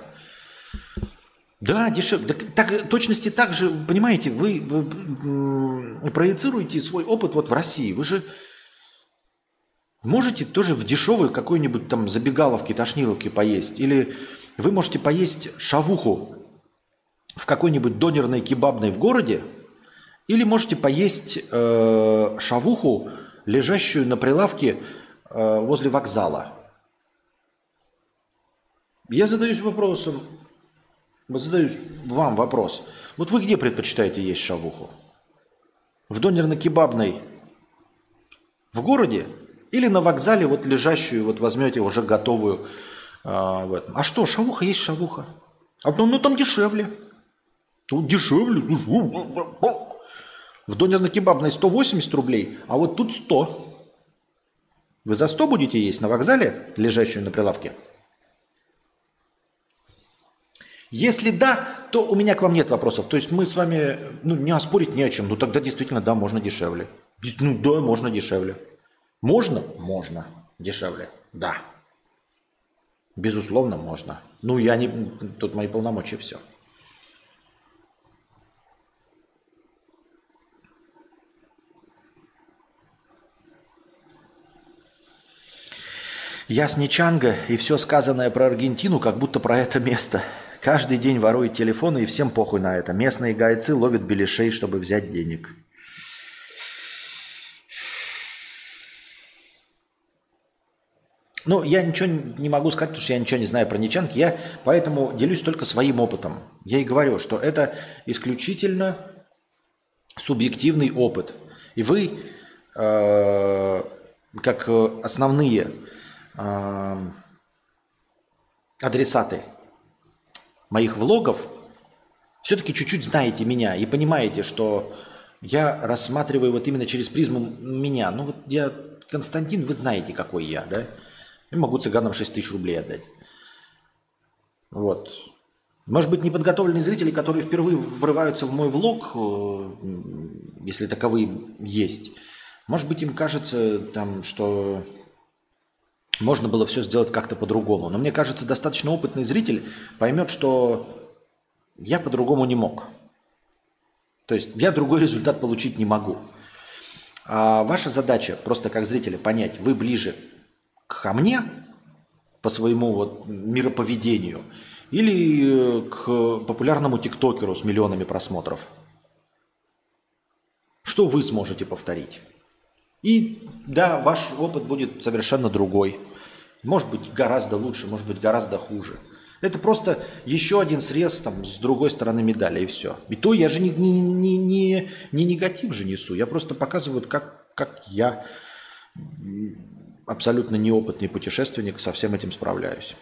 Да, дешевле. Так, так, точности так же, понимаете, вы, вы проецируете свой опыт вот в России. Вы же можете тоже в дешевой какой-нибудь там забегаловке, тошниловке поесть. Или вы можете поесть шавуху в какой-нибудь донерной кебабной в городе. Или можете поесть э, шавуху, лежащую на прилавке э, возле вокзала. Я задаюсь вопросом, задаюсь вам вопрос. Вот вы где предпочитаете есть шавуху? В донерно-кебабной в городе или на вокзале вот лежащую, вот возьмете уже готовую а, в этом. А что, шавуха есть шавуха. А, ну, ну там дешевле. Тут дешевле. В донерно-кебабной 180 рублей, а вот тут 100. Вы за 100 будете есть на вокзале, лежащую на прилавке? Если да, то у меня к вам нет вопросов. То есть мы с вами, ну, не оспорить не о чем. Ну, тогда действительно, да, можно дешевле. Ну, да, можно дешевле. Можно? Можно. Дешевле. Да. Безусловно, можно. Ну, я не... Тут мои полномочия, все. Я с Ничанга, и все сказанное про Аргентину, как будто про это место – Каждый день ворует телефоны и всем похуй на это. Местные гайцы ловят беляшей, чтобы взять денег. Ну, я ничего не могу сказать, потому что я ничего не знаю про ничанки. Я поэтому делюсь только своим опытом. Я и говорю, что это исключительно субъективный опыт. И вы, э, как основные э, адресаты моих влогов, все-таки чуть-чуть знаете меня и понимаете, что я рассматриваю вот именно через призму меня. Ну вот я, Константин, вы знаете, какой я, да? Я могу цыганам 6 тысяч рублей отдать. Вот. Может быть, неподготовленные зрители, которые впервые врываются в мой влог, э, если таковые есть, может быть, им кажется, там, что можно было все сделать как-то по-другому. Но мне кажется, достаточно опытный зритель поймет, что я по-другому не мог. То есть я другой результат получить не могу. А ваша задача просто как зрителя понять, вы ближе ко мне по своему вот мироповедению или к популярному тиктокеру с миллионами просмотров. Что вы сможете повторить? И да, ваш опыт будет совершенно другой. Может быть гораздо лучше, может быть гораздо хуже. Это просто еще один срез там, с другой стороны медали, и все. И то я же не, не, не, не, не негатив же несу. Я просто показываю, как, как я, абсолютно неопытный путешественник, со всем этим справляюсь.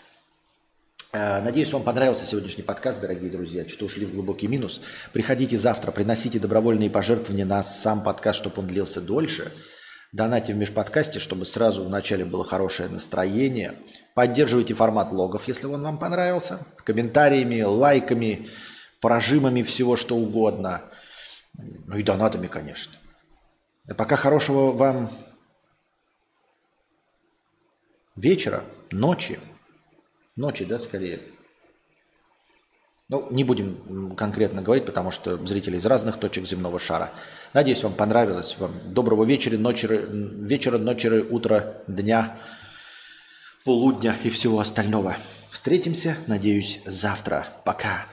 Э, надеюсь, вам понравился сегодняшний подкаст, дорогие друзья. Что ушли в глубокий минус. Приходите завтра, приносите добровольные пожертвования на сам подкаст, чтобы он длился дольше. Донайте в межподкасте, чтобы сразу в начале было хорошее настроение. Поддерживайте формат логов, если он вам понравился. Комментариями, лайками, прожимами всего что угодно. Ну и донатами, конечно. А пока хорошего вам вечера, ночи. Ночи, да, скорее. Ну, не будем конкретно говорить, потому что зрители из разных точек земного шара. Надеюсь, вам понравилось. Вам доброго вечера, ночи, вечера, ночи, утра, дня, полудня и всего остального. Встретимся, надеюсь, завтра. Пока.